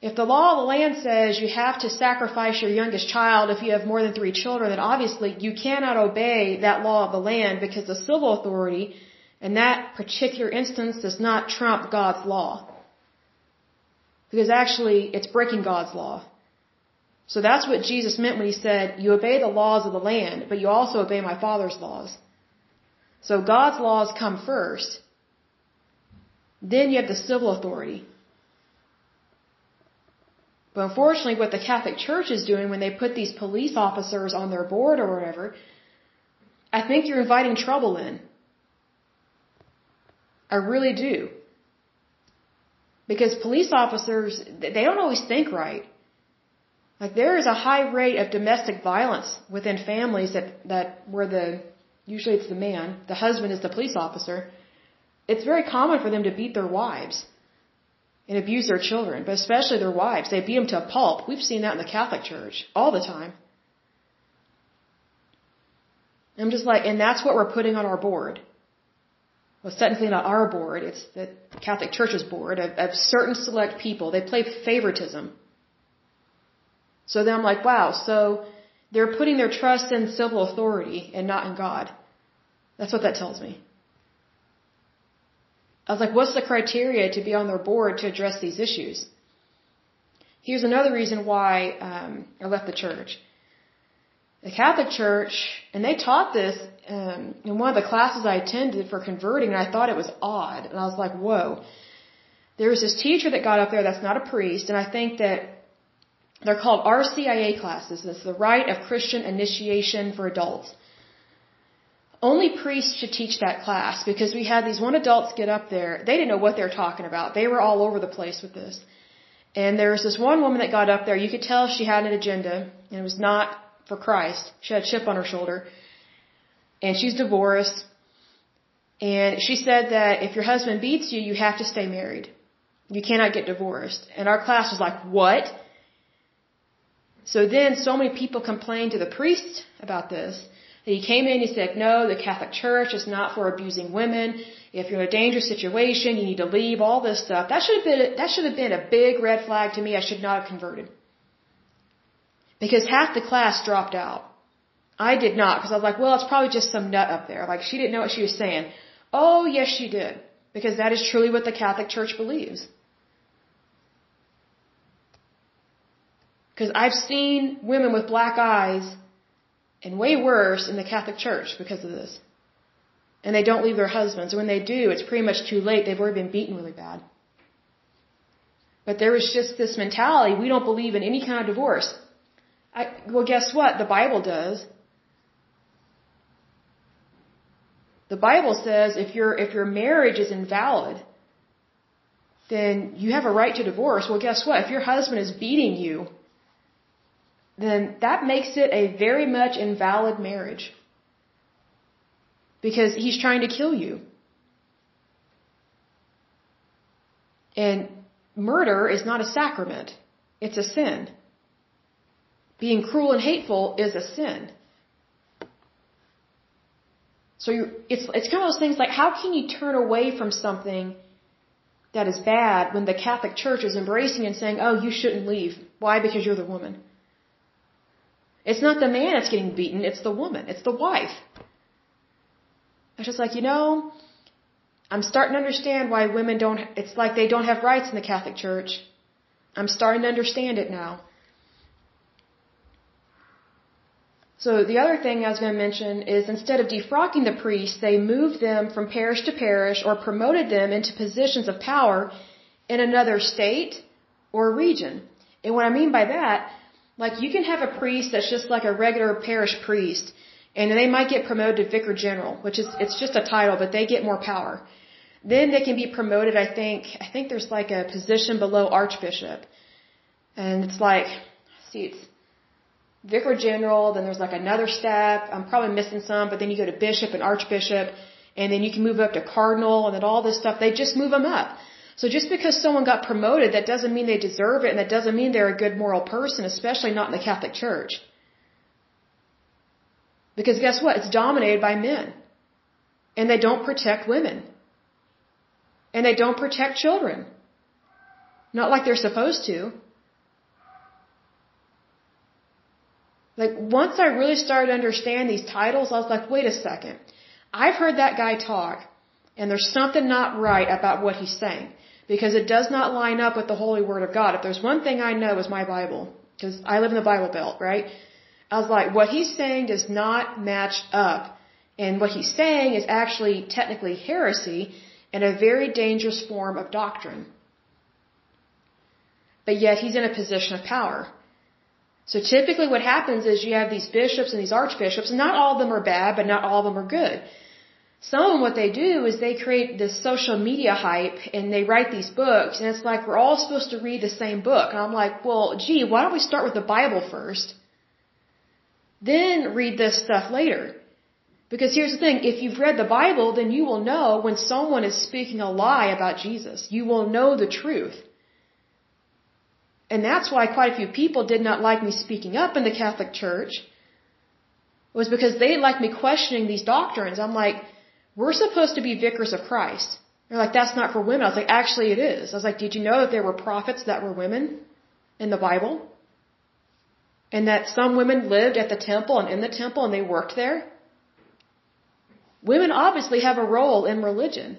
if the law of the land says you have to sacrifice your youngest child if you have more than three children, then obviously you cannot obey that law of the land because the civil authority in that particular instance does not trump God's law. Because actually, it's breaking God's law. So that's what Jesus meant when he said, you obey the laws of the land, but you also obey my Father's laws. So God's laws come first. Then you have the civil authority. But unfortunately, what the Catholic Church is doing when they put these police officers on their board or whatever, I think you're inviting trouble in. I really do. Because police officers, they don't always think right. Like there is a high rate of domestic violence within families that, that where the, usually it's the man, the husband is the police officer. It's very common for them to beat their wives and abuse their children, but especially their wives. They beat them to a pulp. We've seen that in the Catholic Church all the time. I'm just like, and that's what we're putting on our board. Well, it's technically not our board, it's the Catholic Church's board of, of certain select people. They play favoritism. So then I'm like, wow, so they're putting their trust in civil authority and not in God. That's what that tells me. I was like, what's the criteria to be on their board to address these issues? Here's another reason why um, I left the church. The Catholic Church, and they taught this um, in one of the classes I attended for converting, and I thought it was odd. And I was like, whoa. There was this teacher that got up there that's not a priest, and I think that they're called RCIA classes. It's the Rite of Christian Initiation for Adults. Only priests should teach that class because we had these one adults get up there. They didn't know what they were talking about. They were all over the place with this. And there was this one woman that got up there. You could tell she had an agenda, and it was not for Christ. She had a chip on her shoulder. And she's divorced. And she said that if your husband beats you, you have to stay married. You cannot get divorced. And our class was like, what? So then so many people complained to the priest about this. He came in, and he said, no, the Catholic Church is not for abusing women. If you're in a dangerous situation, you need to leave, all this stuff. That should have been, that should have been a big red flag to me. I should not have converted. Because half the class dropped out. I did not, because I was like, well, it's probably just some nut up there. Like, she didn't know what she was saying. Oh, yes, she did. Because that is truly what the Catholic Church believes. Because I've seen women with black eyes and way worse in the Catholic Church because of this. And they don't leave their husbands. When they do, it's pretty much too late. They've already been beaten really bad. But there was just this mentality, we don't believe in any kind of divorce. I, well, guess what? The Bible does. The Bible says if your if your marriage is invalid, then you have a right to divorce. Well, guess what? If your husband is beating you then that makes it a very much invalid marriage. Because he's trying to kill you. And murder is not a sacrament. It's a sin. Being cruel and hateful is a sin. So it's, it's kind of those things like, how can you turn away from something that is bad when the Catholic Church is embracing and saying, oh, you shouldn't leave. Why? Because you're the woman. It's not the man that's getting beaten, it's the woman, it's the wife. It's just like, you know, I'm starting to understand why women don't, it's like they don't have rights in the Catholic Church. I'm starting to understand it now. So the other thing I was going to mention is instead of defrocking the priests, they moved them from parish to parish or promoted them into positions of power in another state or region. And what I mean by that like you can have a priest that's just like a regular parish priest, and they might get promoted to vicar general, which is it's just a title, but they get more power. Then they can be promoted. I think I think there's like a position below archbishop, and it's like, see, it's vicar general. Then there's like another step. I'm probably missing some, but then you go to bishop and archbishop, and then you can move up to cardinal, and then all this stuff. They just move them up. So just because someone got promoted, that doesn't mean they deserve it, and that doesn't mean they're a good moral person, especially not in the Catholic Church. Because guess what? It's dominated by men. And they don't protect women. And they don't protect children. Not like they're supposed to. Like, once I really started to understand these titles, I was like, wait a second. I've heard that guy talk, and there's something not right about what he's saying because it does not line up with the holy word of God. If there's one thing I know is my Bible, because I live in the Bible Belt, right? I was like, what he's saying does not match up. And what he's saying is actually technically heresy and a very dangerous form of doctrine. But yet he's in a position of power. So typically what happens is you have these bishops and these archbishops, and not all of them are bad, but not all of them are good. Some of them, what they do is they create this social media hype and they write these books and it's like we're all supposed to read the same book. And I'm like, well, gee, why don't we start with the Bible first? Then read this stuff later. Because here's the thing, if you've read the Bible, then you will know when someone is speaking a lie about Jesus. You will know the truth. And that's why quite a few people did not like me speaking up in the Catholic Church, was because they didn't like me questioning these doctrines. I'm like, we're supposed to be vicars of Christ. They're like, that's not for women. I was like, actually it is. I was like, did you know that there were prophets that were women in the Bible? And that some women lived at the temple and in the temple and they worked there? Women obviously have a role in religion.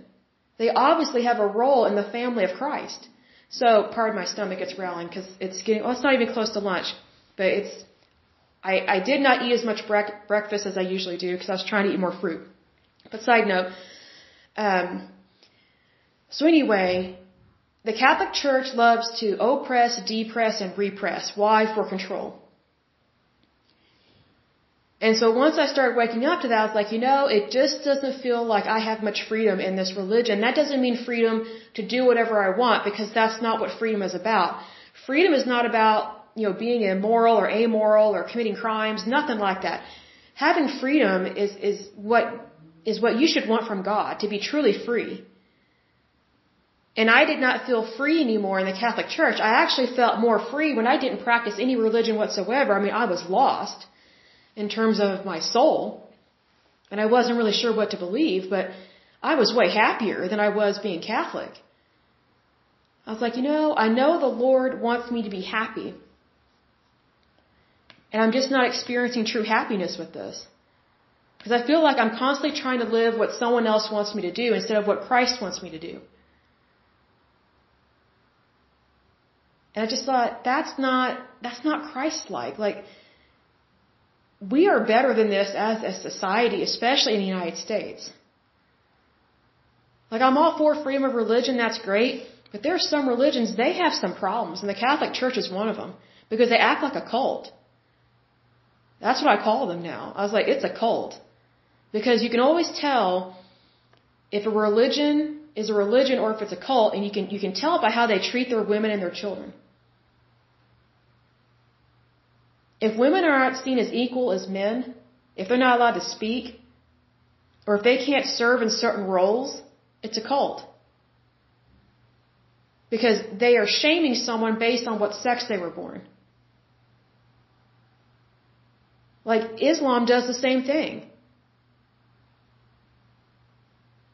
They obviously have a role in the family of Christ. So, pardon my stomach, it's growling because it's getting, well, it's not even close to lunch, but it's, I, I did not eat as much breakfast as I usually do because I was trying to eat more fruit. But side note, um, so anyway, the Catholic Church loves to oppress, depress, and repress. Why? For control. And so once I started waking up to that, I was like, you know, it just doesn't feel like I have much freedom in this religion. That doesn't mean freedom to do whatever I want because that's not what freedom is about. Freedom is not about, you know, being immoral or amoral or committing crimes, nothing like that. Having freedom is, is what is what you should want from God, to be truly free. And I did not feel free anymore in the Catholic Church. I actually felt more free when I didn't practice any religion whatsoever. I mean, I was lost in terms of my soul. And I wasn't really sure what to believe, but I was way happier than I was being Catholic. I was like, you know, I know the Lord wants me to be happy. And I'm just not experiencing true happiness with this. Because I feel like I'm constantly trying to live what someone else wants me to do instead of what Christ wants me to do. And I just thought, that's not, that's not Christ-like. Like, we are better than this as a society, especially in the United States. Like, I'm all for freedom of religion, that's great. But there are some religions, they have some problems, and the Catholic Church is one of them. Because they act like a cult. That's what I call them now. I was like, it's a cult. Because you can always tell if a religion is a religion or if it's a cult, and you can, you can tell by how they treat their women and their children. If women are not seen as equal as men, if they're not allowed to speak, or if they can't serve in certain roles, it's a cult. Because they are shaming someone based on what sex they were born. Like Islam does the same thing.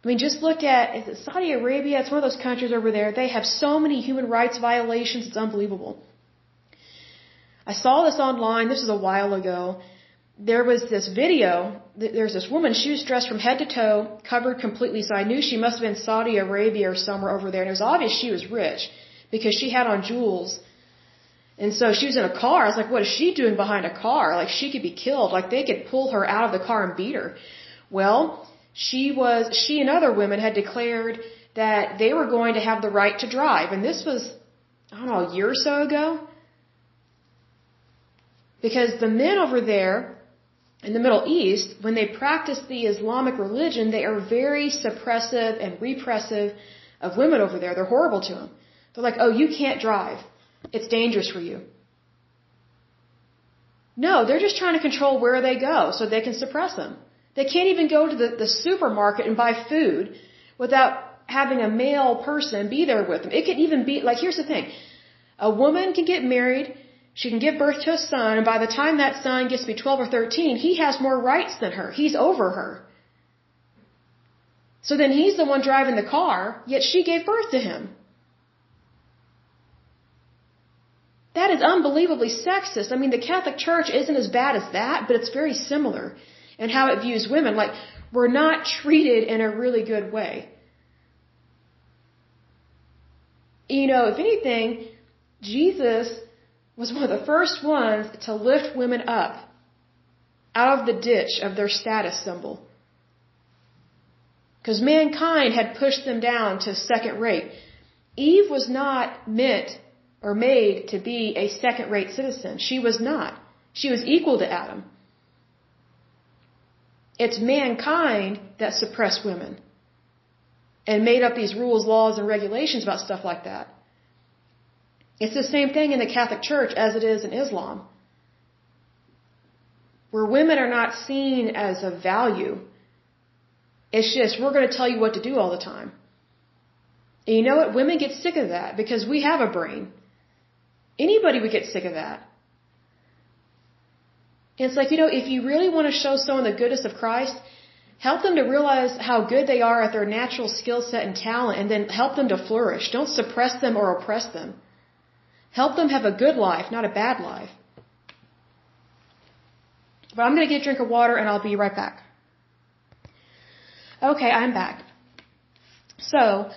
I mean, just look at is it Saudi Arabia. It's one of those countries over there. They have so many human rights violations. It's unbelievable. I saw this online. This was a while ago. There was this video. There's this woman. She was dressed from head to toe, covered completely. So I knew she must have been Saudi Arabia or somewhere over there. And it was obvious she was rich because she had on jewels. And so she was in a car. I was like, what is she doing behind a car? Like she could be killed. Like they could pull her out of the car and beat her. Well, she was, she and other women had declared that they were going to have the right to drive. And this was, I don't know, a year or so ago. Because the men over there in the Middle East, when they practice the Islamic religion, they are very suppressive and repressive of women over there. They're horrible to them. They're like, oh, you can't drive. It's dangerous for you. No, they're just trying to control where they go so they can suppress them. They can't even go to the, the supermarket and buy food without having a male person be there with them. It could even be, like, here's the thing. A woman can get married, she can give birth to a son, and by the time that son gets to be 12 or 13, he has more rights than her. He's over her. So then he's the one driving the car, yet she gave birth to him. That is unbelievably sexist. I mean, the Catholic Church isn't as bad as that, but it's very similar and how it views women. Like, we're not treated in a really good way. You know, if anything, Jesus was one of the first ones to lift women up out of the ditch of their status symbol. Because mankind had pushed them down to second rate. Eve was not meant or made to be a second rate citizen. She was not. She was equal to Adam. It's mankind that suppressed women and made up these rules, laws, and regulations about stuff like that. It's the same thing in the Catholic Church as it is in Islam, where women are not seen as a value. It's just, we're going to tell you what to do all the time. And you know what? Women get sick of that because we have a brain. Anybody would get sick of that. And it's like, you know, if you really want to show someone the goodness of Christ, help them to realize how good they are at their natural skill set and talent and then help them to flourish. Don't suppress them or oppress them. Help them have a good life, not a bad life. But I'm going to get a drink of water and I'll be right back. Okay, I'm back. So,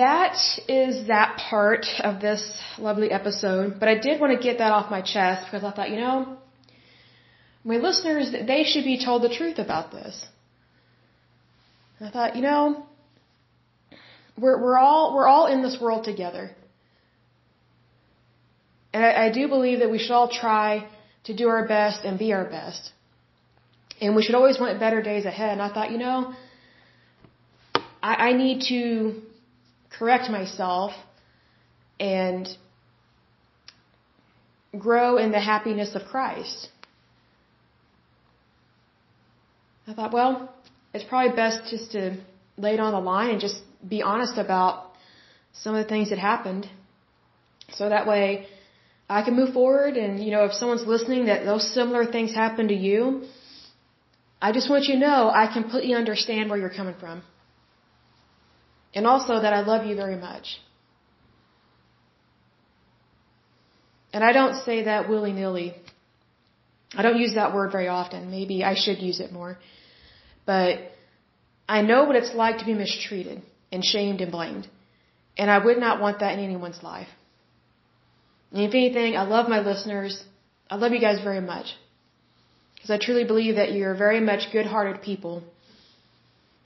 that is that part of this lovely episode, but I did want to get that off my chest because I thought, you know, my listeners, they should be told the truth about this. I thought, you know, we're, we're all, we're all in this world together. And I, I do believe that we should all try to do our best and be our best. And we should always want better days ahead. And I thought, you know, I, I need to correct myself and grow in the happiness of Christ. I thought, well, it's probably best just to lay it on the line and just be honest about some of the things that happened. So that way I can move forward and, you know, if someone's listening that those similar things happen to you, I just want you to know I completely understand where you're coming from. And also that I love you very much. And I don't say that willy nilly. I don't use that word very often. Maybe I should use it more. But I know what it's like to be mistreated and shamed and blamed. And I would not want that in anyone's life. And if anything, I love my listeners. I love you guys very much. Because I truly believe that you're very much good hearted people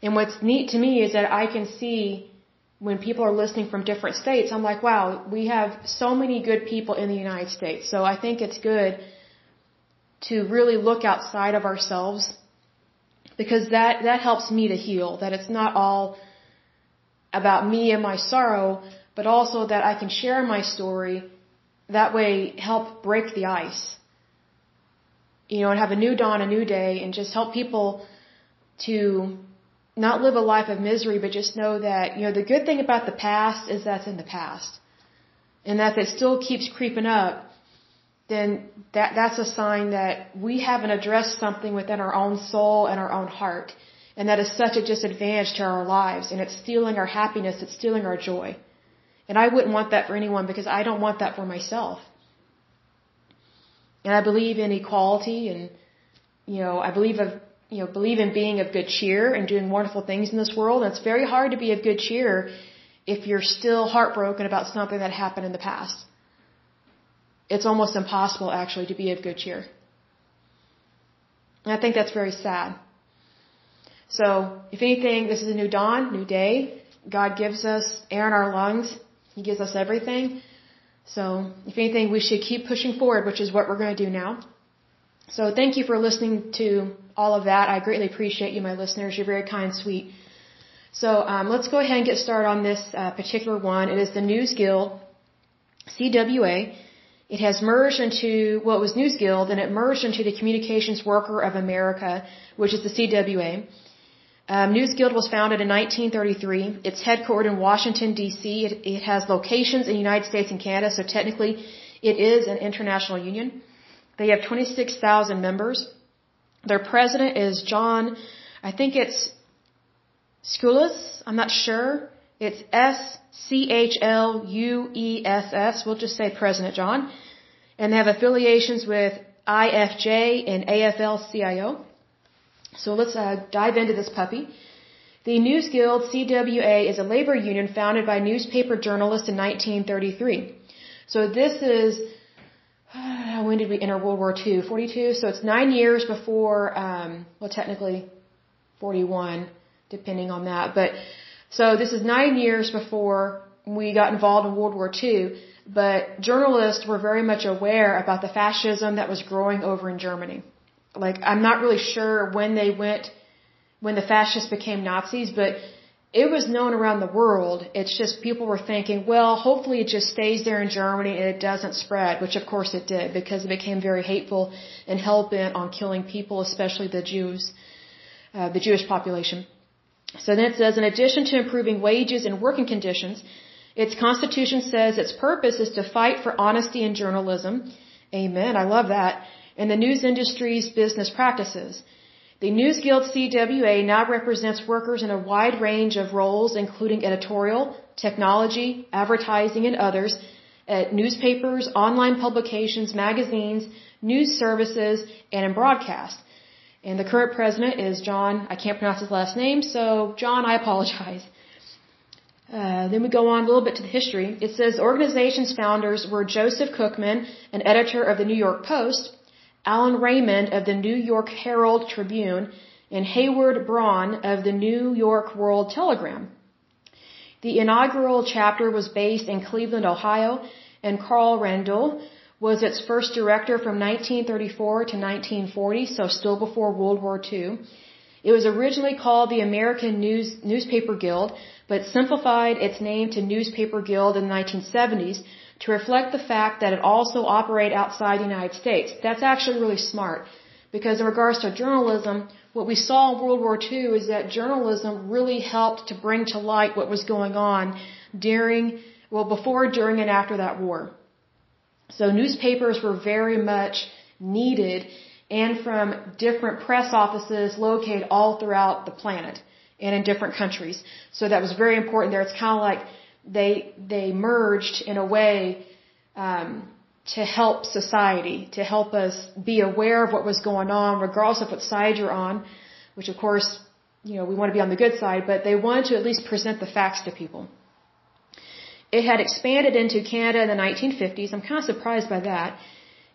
and what's neat to me is that I can see when people are listening from different states, I'm like, wow, we have so many good people in the United States. So I think it's good to really look outside of ourselves because that, that helps me to heal, that it's not all about me and my sorrow, but also that I can share my story, that way help break the ice. You know, and have a new dawn, a new day, and just help people to not live a life of misery, but just know that, you know, the good thing about the past is that's in the past. And that it still keeps creeping up, then that, that's a sign that we haven't addressed something within our own soul and our own heart. And that is such a disadvantage to our lives. And it's stealing our happiness. It's stealing our joy. And I wouldn't want that for anyone because I don't want that for myself. And I believe in equality and, you know, I believe of you know, believe in being of good cheer and doing wonderful things in this world. And it's very hard to be of good cheer if you're still heartbroken about something that happened in the past. It's almost impossible actually to be of good cheer. And I think that's very sad. So, if anything, this is a new dawn, new day. God gives us air in our lungs. He gives us everything. So, if anything, we should keep pushing forward, which is what we're going to do now. So thank you for listening to all of that. I greatly appreciate you, my listeners. You're very kind, sweet. So um, let's go ahead and get started on this uh, particular one. It is the News Guild CWA. It has merged into well, was News Guild, and it merged into the Communications Worker of America, which is the CWA. Um, News Guild was founded in 1933. It's headquartered in Washington D.C. It, it has locations in the United States and Canada, so technically, it is an international union. They have 26,000 members. Their president is John, I think it's Schluess. I'm not sure. It's S C H L U E S S. We'll just say President John. And they have affiliations with IFJ and AFL CIO. So let's uh, dive into this puppy. The News Guild CWA is a labor union founded by newspaper journalists in 1933. So this is when did we enter World War II? 42. So it's nine years before, um, well, technically 41, depending on that. But so this is nine years before we got involved in World War II. But journalists were very much aware about the fascism that was growing over in Germany. like I'm not really sure when they went, when the fascists became Nazis, but it was known around the world. It's just people were thinking, well, hopefully it just stays there in Germany and it doesn't spread, which of course it did because it became very hateful and hell bent on killing people, especially the Jews, uh, the Jewish population. So then it says, in addition to improving wages and working conditions, its constitution says its purpose is to fight for honesty in journalism. Amen. I love that. And the news industry's business practices. The News Guild CWA now represents workers in a wide range of roles, including editorial, technology, advertising, and others, at newspapers, online publications, magazines, news services, and in broadcast. And the current president is John, I can't pronounce his last name, so John, I apologize. Uh, then we go on a little bit to the history. It says the organization's founders were Joseph Cookman, an editor of the New York Post, Allen Raymond of the New York Herald Tribune, and Heywood Broun of the New York World Telegram. The inaugural chapter was based in Cleveland, Ohio, and Carl Rendell was its first director from 1934 to 1940, so still before World War II. It was originally called the American News, Newspaper Guild, but simplified its name to Newspaper Guild in the 1970s to reflect the fact that it also operated outside the United States. That's actually really smart because in regards to journalism, what we saw in World War II is that journalism really helped to bring to light what was going on during, well, before, during, and after that war. So newspapers were very much needed and from different press offices located all throughout the planet and in different countries. So that was very important there. It's kind of like they they merged in a way um, to help society, to help us be aware of what was going on, regardless of what side you're on. Which, of course, you know, we want to be on the good side, but they wanted to at least present the facts to people. It had expanded into Canada in the 1950s. I'm kind of surprised by that.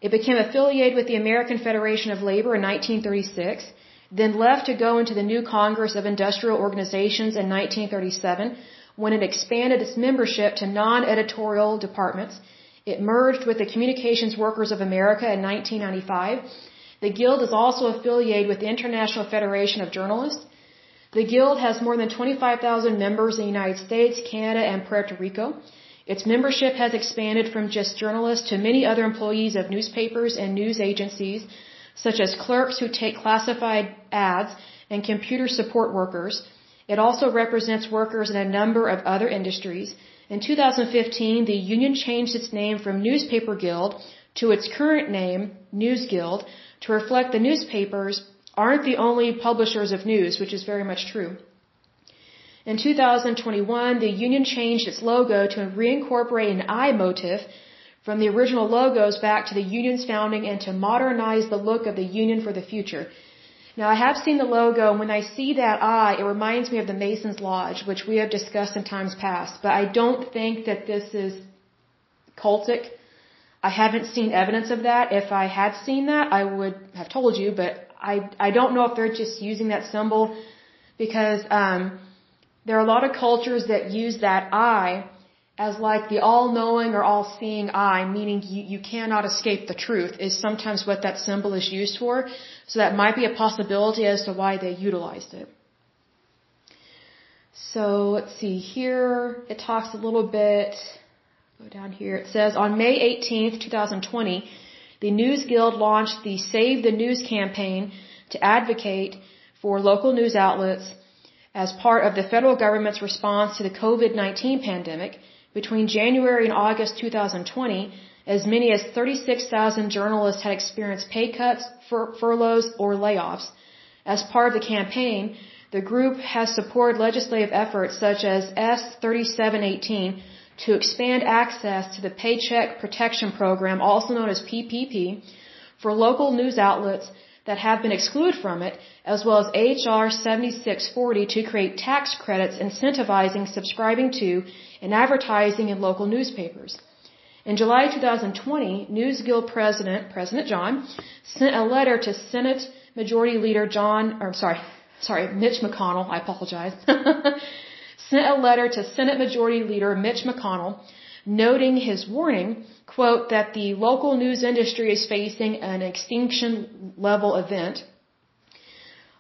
It became affiliated with the American Federation of Labor in 1936, then left to go into the new Congress of Industrial Organizations in 1937 when it expanded its membership to non-editorial departments. It merged with the Communications Workers of America in 1995. The Guild is also affiliated with the International Federation of Journalists. The Guild has more than 25,000 members in the United States, Canada, and Puerto Rico. Its membership has expanded from just journalists to many other employees of newspapers and news agencies, such as clerks who take classified ads and computer support workers. It also represents workers in a number of other industries. In 2015, the union changed its name from Newspaper Guild to its current name, News Guild, to reflect the newspapers aren't the only publishers of news, which is very much true. In 2021, the union changed its logo to reincorporate an eye motif from the original logos back to the union's founding and to modernize the look of the union for the future. Now, I have seen the logo, and when I see that eye, it reminds me of the Masons Lodge, which we have discussed in times past. But I don't think that this is cultic. I haven't seen evidence of that. If I had seen that, I would have told you, but I, I don't know if they're just using that symbol because um, there are a lot of cultures that use that eye as like the all-knowing or all-seeing eye, meaning you, you cannot escape the truth, is sometimes what that symbol is used for. So that might be a possibility as to why they utilized it. So let's see here. It talks a little bit. Go down here. It says on May 18th, 2020, the News Guild launched the Save the News campaign to advocate for local news outlets as part of the federal government's response to the COVID-19 pandemic between January and August 2020, as many as 36,000 journalists had experienced pay cuts, fur furloughs, or layoffs. As part of the campaign, the group has supported legislative efforts such as S3718 to expand access to the Paycheck Protection Program, also known as PPP, for local news outlets that have been excluded from it, as well as HR 7640 to create tax credits incentivizing subscribing to and advertising in local newspapers. In July 2020, News Guild President, President John, sent a letter to Senate Majority Leader John, or sorry, sorry, Mitch McConnell, I apologize, sent a letter to Senate Majority Leader Mitch McConnell noting his warning, quote, that the local news industry is facing an extinction level event.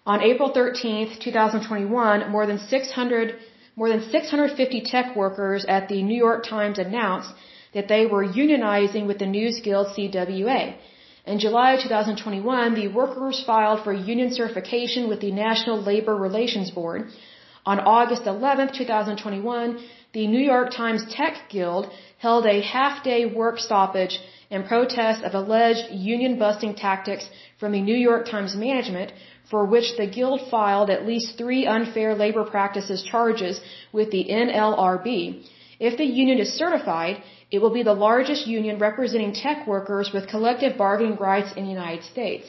On April 13th, 2021, more than 600 more than 650 tech workers at the New York Times announced that they were unionizing with the news guild CWA. In July 2021, the workers filed for union certification with the National Labor Relations Board. On August 11, 2021, the New York Times Tech Guild held a half-day work stoppage in protest of alleged union busting tactics from the New York Times management for which the guild filed at least three unfair labor practices charges with the NLRB. If the union is certified, it will be the largest union representing tech workers with collective bargaining rights in the United States.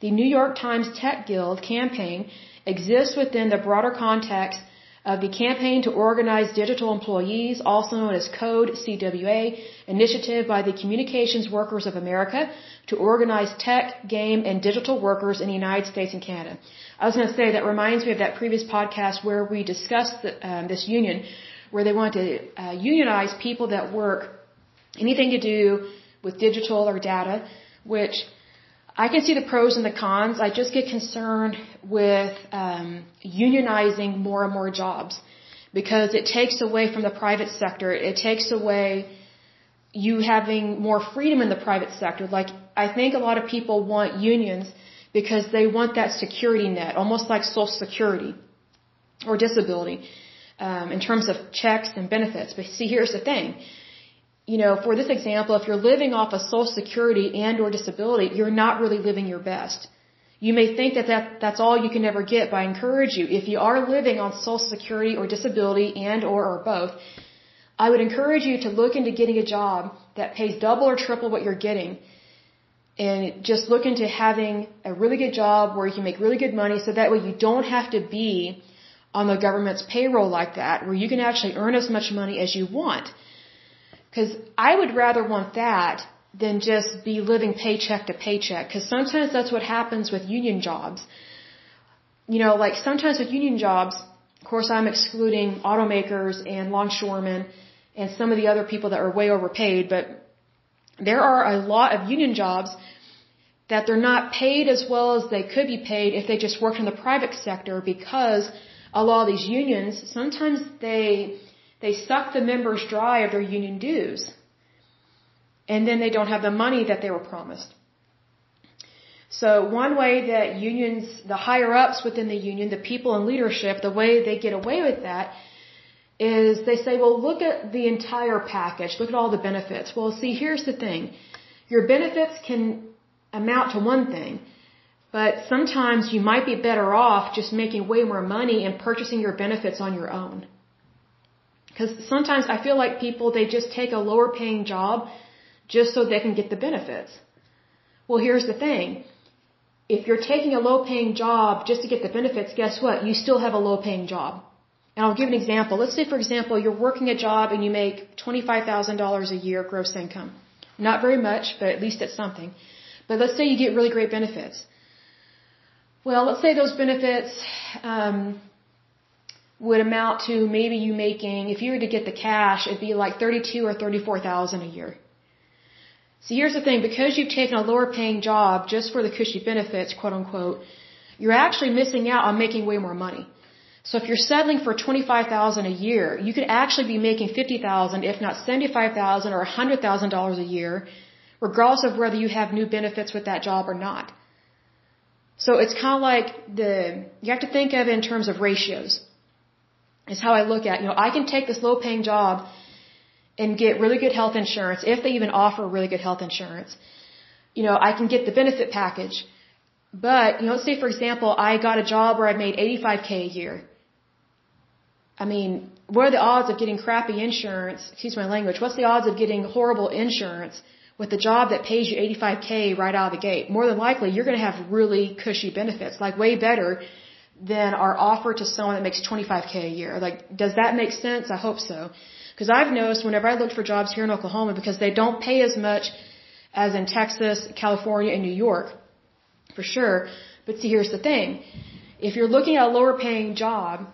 The New York Times Tech Guild campaign exists within the broader context of the Campaign to Organize Digital Employees, also known as CODE CWA, initiative by the Communications Workers of America to organize tech, game, and digital workers in the United States and Canada. I was going to say that reminds me of that previous podcast where we discussed the, um, this union where they want to uh, unionize people that work anything to do with digital or data, which I can see the pros and the cons. I just get concerned with um, unionizing more and more jobs because it takes away from the private sector. It takes away you having more freedom in the private sector. Like I think a lot of people want unions because they want that security net, almost like Social Security or disability um, in terms of checks and benefits. But see, here's the thing. You know, for this example, if you're living off of Social Security and or disability, you're not really living your best. You may think that, that that's all you can ever get, but I encourage you, if you are living on Social Security or disability and or, or both, I would encourage you to look into getting a job that pays double or triple what you're getting. And just look into having a really good job where you can make really good money so that way you don't have to be on the government's payroll like that, where you can actually earn as much money as you want. Because I would rather want that than just be living paycheck to paycheck. Because sometimes that's what happens with union jobs. You know, like sometimes with union jobs, of course I'm excluding automakers and longshoremen and some of the other people that are way overpaid, but there are a lot of union jobs that they're not paid as well as they could be paid if they just worked in the private sector because a lot of these unions, sometimes they, they suck the members dry of their union dues. And then they don't have the money that they were promised. So one way that unions, the higher ups within the union, the people in leadership, the way they get away with that is they say, well, look at the entire package. Look at all the benefits. Well, see, here's the thing. Your benefits can amount to one thing, but sometimes you might be better off just making way more money and purchasing your benefits on your own. Because sometimes I feel like people, they just take a lower paying job just so they can get the benefits. Well, here's the thing. If you're taking a low paying job just to get the benefits, guess what? You still have a low paying job. And I'll give an example. Let's say, for example, you're working a job and you make $25,000 a year gross income. Not very much, but at least it's something. But let's say you get really great benefits. Well, let's say those benefits um, would amount to maybe you making, if you were to get the cash, it'd be like thirty-two or thirty-four thousand a year. So here's the thing, because you've taken a lower paying job just for the cushy benefits, quote unquote, you're actually missing out on making way more money. So if you're settling for 25,000 a year, you could actually be making 50,000 if not 75,000 or $100,000 a year, regardless of whether you have new benefits with that job or not. So it's kind of like the, you have to think of it in terms of ratios. Is how I look at, you know, I can take this low paying job and get really good health insurance if they even offer really good health insurance. You know, I can get the benefit package. But, you know, say for example, I got a job where I made 85k a year. I mean, what are the odds of getting crappy insurance? Excuse my language. What's the odds of getting horrible insurance with a job that pays you 85k right out of the gate? More than likely, you're going to have really cushy benefits, like way better than are offered to someone that makes 25k a year. Like, does that make sense? I hope so. Because I've noticed whenever I look for jobs here in Oklahoma, because they don't pay as much as in Texas, California, and New York, for sure. But see, here's the thing. If you're looking at a lower paying job,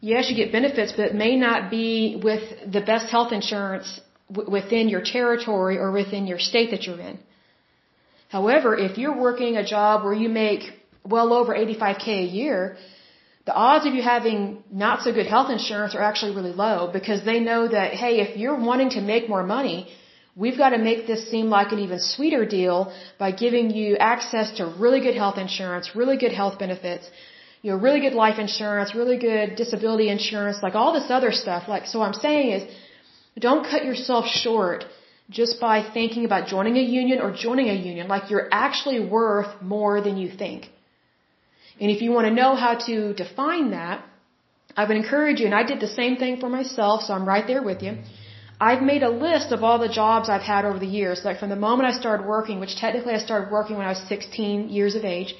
yes, you get benefits, but it may not be with the best health insurance within your territory or within your state that you're in. However, if you're working a job where you make well over 85k a year, the odds of you having not so good health insurance are actually really low because they know that, hey, if you're wanting to make more money, we've got to make this seem like an even sweeter deal by giving you access to really good health insurance, really good health benefits, you know, really good life insurance, really good disability insurance, like all this other stuff. Like, so what I'm saying is, don't cut yourself short just by thinking about joining a union or joining a union. Like, you're actually worth more than you think. And if you want to know how to define that, I would encourage you, and I did the same thing for myself, so I'm right there with you. I've made a list of all the jobs I've had over the years, like from the moment I started working, which technically I started working when I was 16 years of age,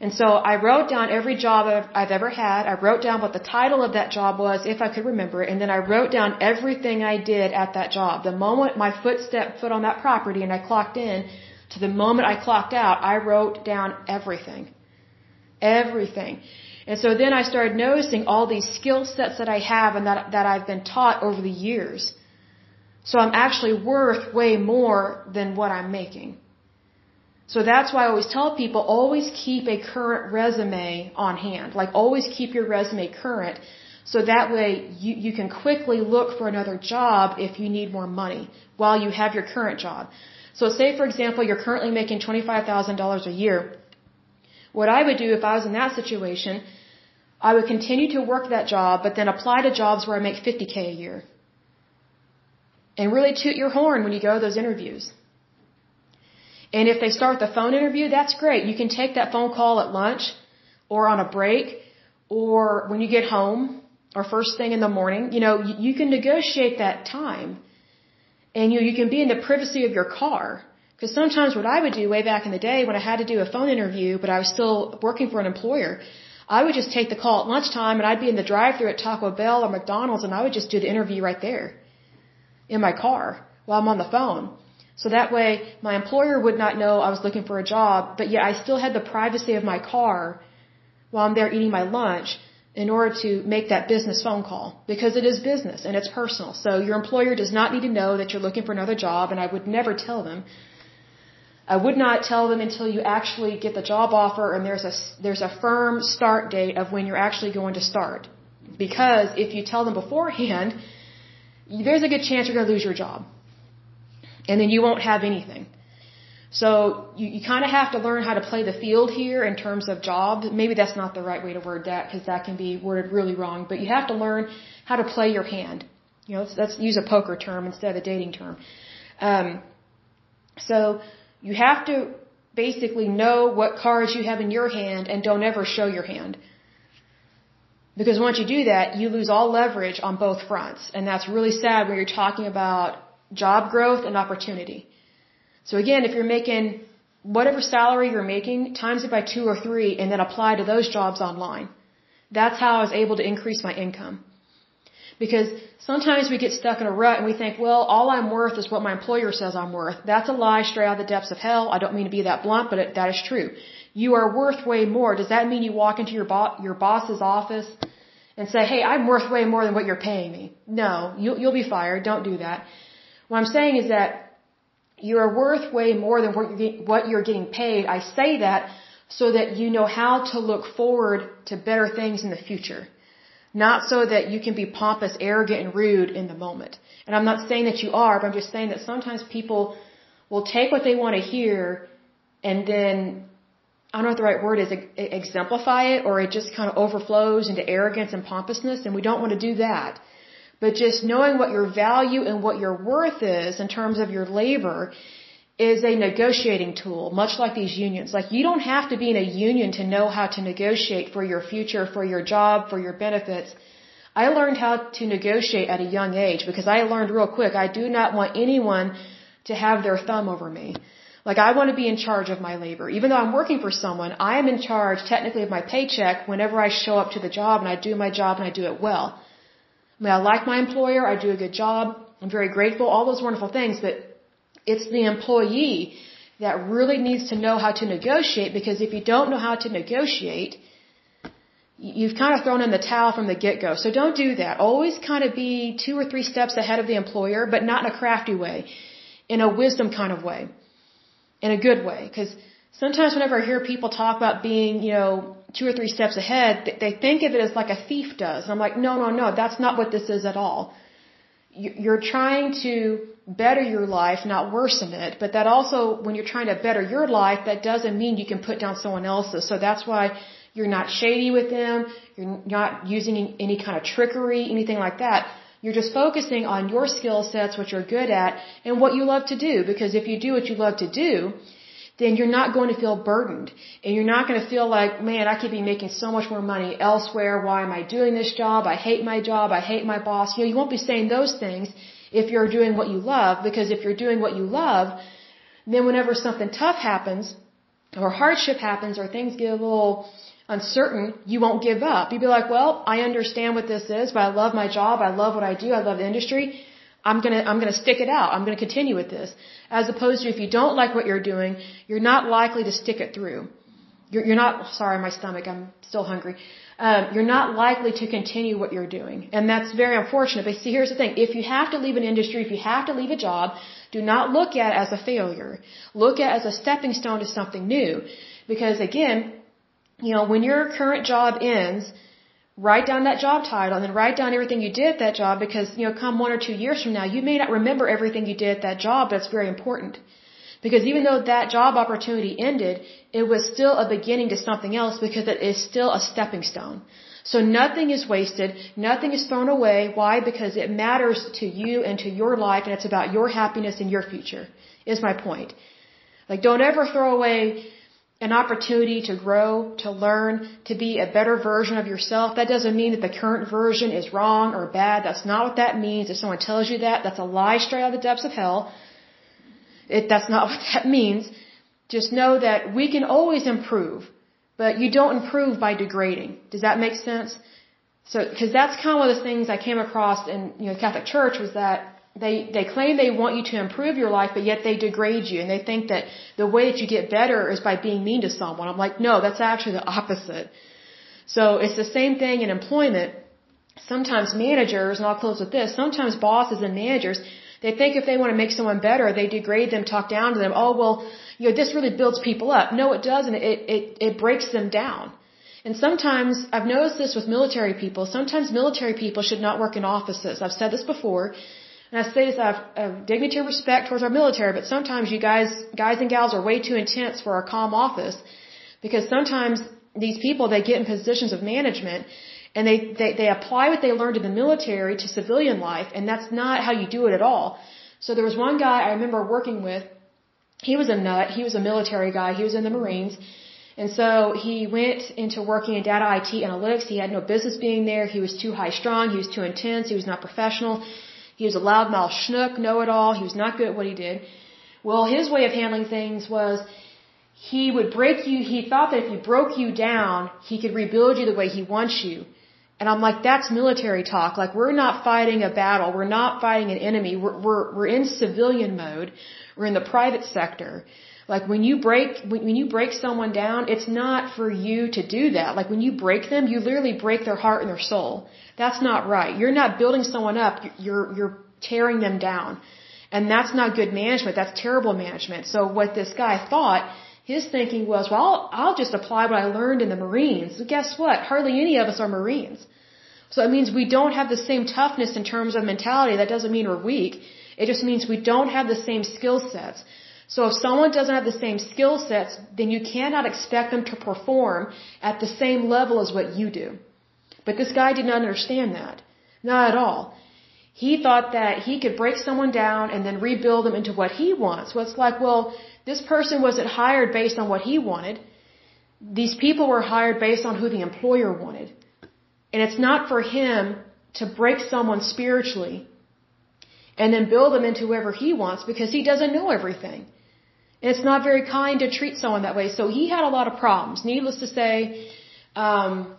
and so I wrote down every job I've ever had. I wrote down what the title of that job was, if I could remember it, and then I wrote down everything I did at that job. The moment my foot stepped foot on that property and I clocked in, to the moment I clocked out, I wrote down everything. Everything. And so then I started noticing all these skill sets that I have and that, that I've been taught over the years. So I'm actually worth way more than what I'm making. So that's why I always tell people always keep a current resume on hand. Like always keep your resume current. So that way you, you can quickly look for another job if you need more money while you have your current job. So say for example you're currently making $25,000 a year. What I would do if I was in that situation, I would continue to work that job but then apply to jobs where I make 50k a year. And really toot your horn when you go to those interviews. And if they start the phone interview, that's great. You can take that phone call at lunch or on a break or when you get home or first thing in the morning. You know, you, can negotiate that time. And you, you can be in the privacy of your car. Because sometimes what I would do way back in the day when I had to do a phone interview, but I was still working for an employer, I would just take the call at lunchtime and I'd be in the drive-thru at Taco Bell or McDonald's and I would just do the interview right there in my car while I'm on the phone. So that way, my employer would not know I was looking for a job, but yet I still had the privacy of my car while I'm there eating my lunch in order to make that business phone call because it is business and it's personal. So your employer does not need to know that you're looking for another job and I would never tell them. I would not tell them until you actually get the job offer and there's a there's a firm start date of when you're actually going to start. Because if you tell them beforehand, there's a good chance you're going to lose your job and then you won't have anything. So you, you kind of have to learn how to play the field here in terms of job. Maybe that's not the right way to word that because that can be worded really wrong. But you have to learn how to play your hand. You know, let's, let's use a poker term instead of a dating term. Um, so you have to basically know what cards you have in your hand and don't ever show your hand. Because once you do that, you lose all leverage on both fronts. And that's really sad when you're talking about job growth and opportunity. So again, if you're making whatever salary you're making, times it by two or three and then apply to those jobs online. That's how I was able to increase my income. Because sometimes we get stuck in a rut and we think, well, all I'm worth is what my employer says I'm worth. That's a lie straight out of the depths of hell. I don't mean to be that blunt, but it, that is true. You are worth way more. Does that mean you walk into your, bo- your boss's office and say, hey, I'm worth way more than what you're paying me? No, you'll, you'll be fired. Don't do that. What I'm saying is that you are worth way more than what you're getting paid. I say that so that you know how to look forward to better things in the future. Not so that you can be pompous, arrogant, and rude in the moment. And I'm not saying that you are, but I'm just saying that sometimes people will take what they want to hear and then, I don't know what the right word is, exemplify it, or it just kind of overflows into arrogance and pompousness, and we don't want to do that. But just knowing what your value and what your worth is in terms of your labor is a negotiating tool, much like these unions. Like you don't have to be in a union to know how to negotiate for your future, for your job, for your benefits. I learned how to negotiate at a young age because I learned real quick I do not want anyone to have their thumb over me. Like I want to be in charge of my labor. Even though I'm working for someone, I am in charge technically of my paycheck whenever I show up to the job and I do my job and I do it well. I mean, I like my employer, I do a good job, I'm very grateful, all those wonderful things, but it's the employee that really needs to know how to negotiate because if you don't know how to negotiate, you've kind of thrown in the towel from the get-go. So don't do that. Always kind of be two or three steps ahead of the employer, but not in a crafty way, in a wisdom kind of way, in a good way. Because sometimes whenever I hear people talk about being, you know, two or three steps ahead, they think of it as like a thief does. And I'm like, no, no, no, that's not what this is at all. You're trying to better your life, not worsen it. But that also, when you're trying to better your life, that doesn't mean you can put down someone else's. So that's why you're not shady with them. You're not using any kind of trickery, anything like that. You're just focusing on your skill sets, what you're good at, and what you love to do. Because if you do what you love to do, then you're not going to feel burdened. And you're not going to feel like, man, I could be making so much more money elsewhere. Why am I doing this job? I hate my job. I hate my boss. You know, you won't be saying those things if you're doing what you love. Because if you're doing what you love, then whenever something tough happens, or hardship happens, or things get a little uncertain, you won't give up. You'd be like, well, I understand what this is, but I love my job. I love what I do. I love the industry. I'm gonna, I'm gonna stick it out. I'm gonna continue with this. As opposed to if you don't like what you're doing, you're not likely to stick it through. You're, you're not, sorry, my stomach, I'm still hungry. Um, you're not likely to continue what you're doing. And that's very unfortunate. But see, here's the thing. If you have to leave an industry, if you have to leave a job, do not look at it as a failure. Look at it as a stepping stone to something new. Because again, you know, when your current job ends, write down that job title and then write down everything you did at that job because, you know, come one or two years from now, you may not remember everything you did at that job, but it's very important. Because even though that job opportunity ended, it was still a beginning to something else because it is still a stepping stone. So nothing is wasted, nothing is thrown away. Why? Because it matters to you and to your life and it's about your happiness and your future, is my point. Like don't ever throw away an opportunity to grow, to learn, to be a better version of yourself. That doesn't mean that the current version is wrong or bad. That's not what that means. If someone tells you that, that's a lie straight out of the depths of hell. It, that's not what that means. Just know that we can always improve, but you don't improve by degrading. Does that make sense? So, because that's kind of one of the things I came across in you know the Catholic Church was that they they claim they want you to improve your life, but yet they degrade you, and they think that the way that you get better is by being mean to someone. I'm like, no, that's actually the opposite. So it's the same thing in employment. Sometimes managers, and I'll close with this. Sometimes bosses and managers, they think if they want to make someone better, they degrade them, talk down to them. Oh well, you know this really builds people up. No, it doesn't. It it it breaks them down. And sometimes I've noticed this with military people. Sometimes military people should not work in offices. I've said this before. And I say this out of dignity and respect towards our military, but sometimes you guys, guys and gals are way too intense for our calm office because sometimes these people, they get in positions of management and they, they, they apply what they learned in the military to civilian life and that's not how you do it at all. So there was one guy I remember working with, he was a nut, he was a military guy, he was in the Marines, and so he went into working in data IT analytics, he had no business being there, he was too high strung, he was too intense, he was not professional, he was a loudmouth schnook, know-it-all. He was not good at what he did. Well, his way of handling things was he would break you. He thought that if he broke you down, he could rebuild you the way he wants you. And I'm like, that's military talk. Like, we're not fighting a battle. We're not fighting an enemy. We're, we're, we're in civilian mode. We're in the private sector. Like, when you break, when, you break someone down, it's not for you to do that. Like, when you break them, you literally break their heart and their soul. That's not right. You're not building someone up. You're, you're tearing them down. And that's not good management. That's terrible management. So what this guy thought, his thinking was, well, I'll, I'll just apply what I learned in the Marines. guess what? Hardly any of us are Marines. So it means we don't have the same toughness in terms of mentality. That doesn't mean we're weak. It just means we don't have the same skill sets. So if someone doesn't have the same skill sets, then you cannot expect them to perform at the same level as what you do. But this guy did not understand that. Not at all. He thought that he could break someone down and then rebuild them into what he wants. So it's like, well, this person wasn't hired based on what he wanted. These people were hired based on who the employer wanted. And it's not for him to break someone spiritually and then build them into whoever he wants because he doesn't know everything. It's not very kind to treat someone that way. So he had a lot of problems. Needless to say, um,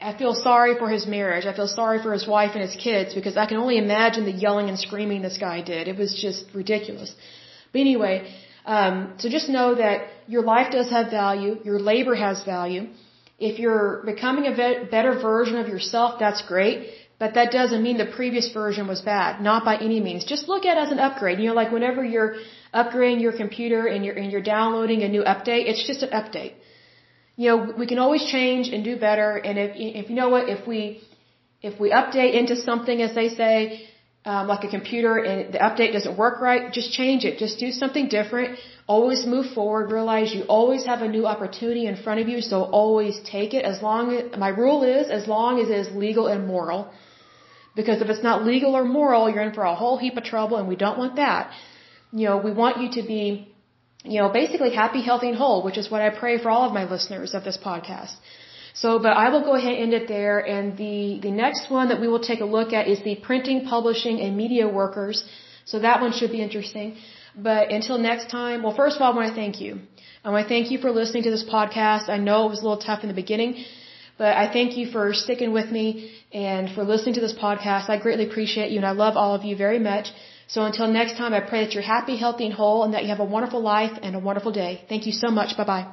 I feel sorry for his marriage. I feel sorry for his wife and his kids because I can only imagine the yelling and screaming this guy did. It was just ridiculous. But anyway, um, so just know that your life does have value, your labor has value, If you're becoming a better version of yourself, that's great. But that doesn't mean the previous version was bad. Not by any means. Just look at it as an upgrade. You know, like whenever you're upgrading your computer and you're, and you're downloading a new update, it's just an update. You know, we can always change and do better. And if, if you know what, if we, if we update into something, as they say, um, like a computer and the update doesn't work right, just change it. Just do something different. Always move forward. Realize you always have a new opportunity in front of you, so always take it. As long as my rule is, as long as it is legal and moral. Because if it's not legal or moral, you're in for a whole heap of trouble and we don't want that. You know, we want you to be, you know, basically happy, healthy, and whole, which is what I pray for all of my listeners of this podcast. So, but I will go ahead and end it there. And the, the next one that we will take a look at is the printing, publishing, and media workers. So that one should be interesting. But until next time, well, first of all, I want to thank you. I want to thank you for listening to this podcast. I know it was a little tough in the beginning, but I thank you for sticking with me and for listening to this podcast. I greatly appreciate you and I love all of you very much. So until next time, I pray that you're happy, healthy, and whole and that you have a wonderful life and a wonderful day. Thank you so much. Bye bye.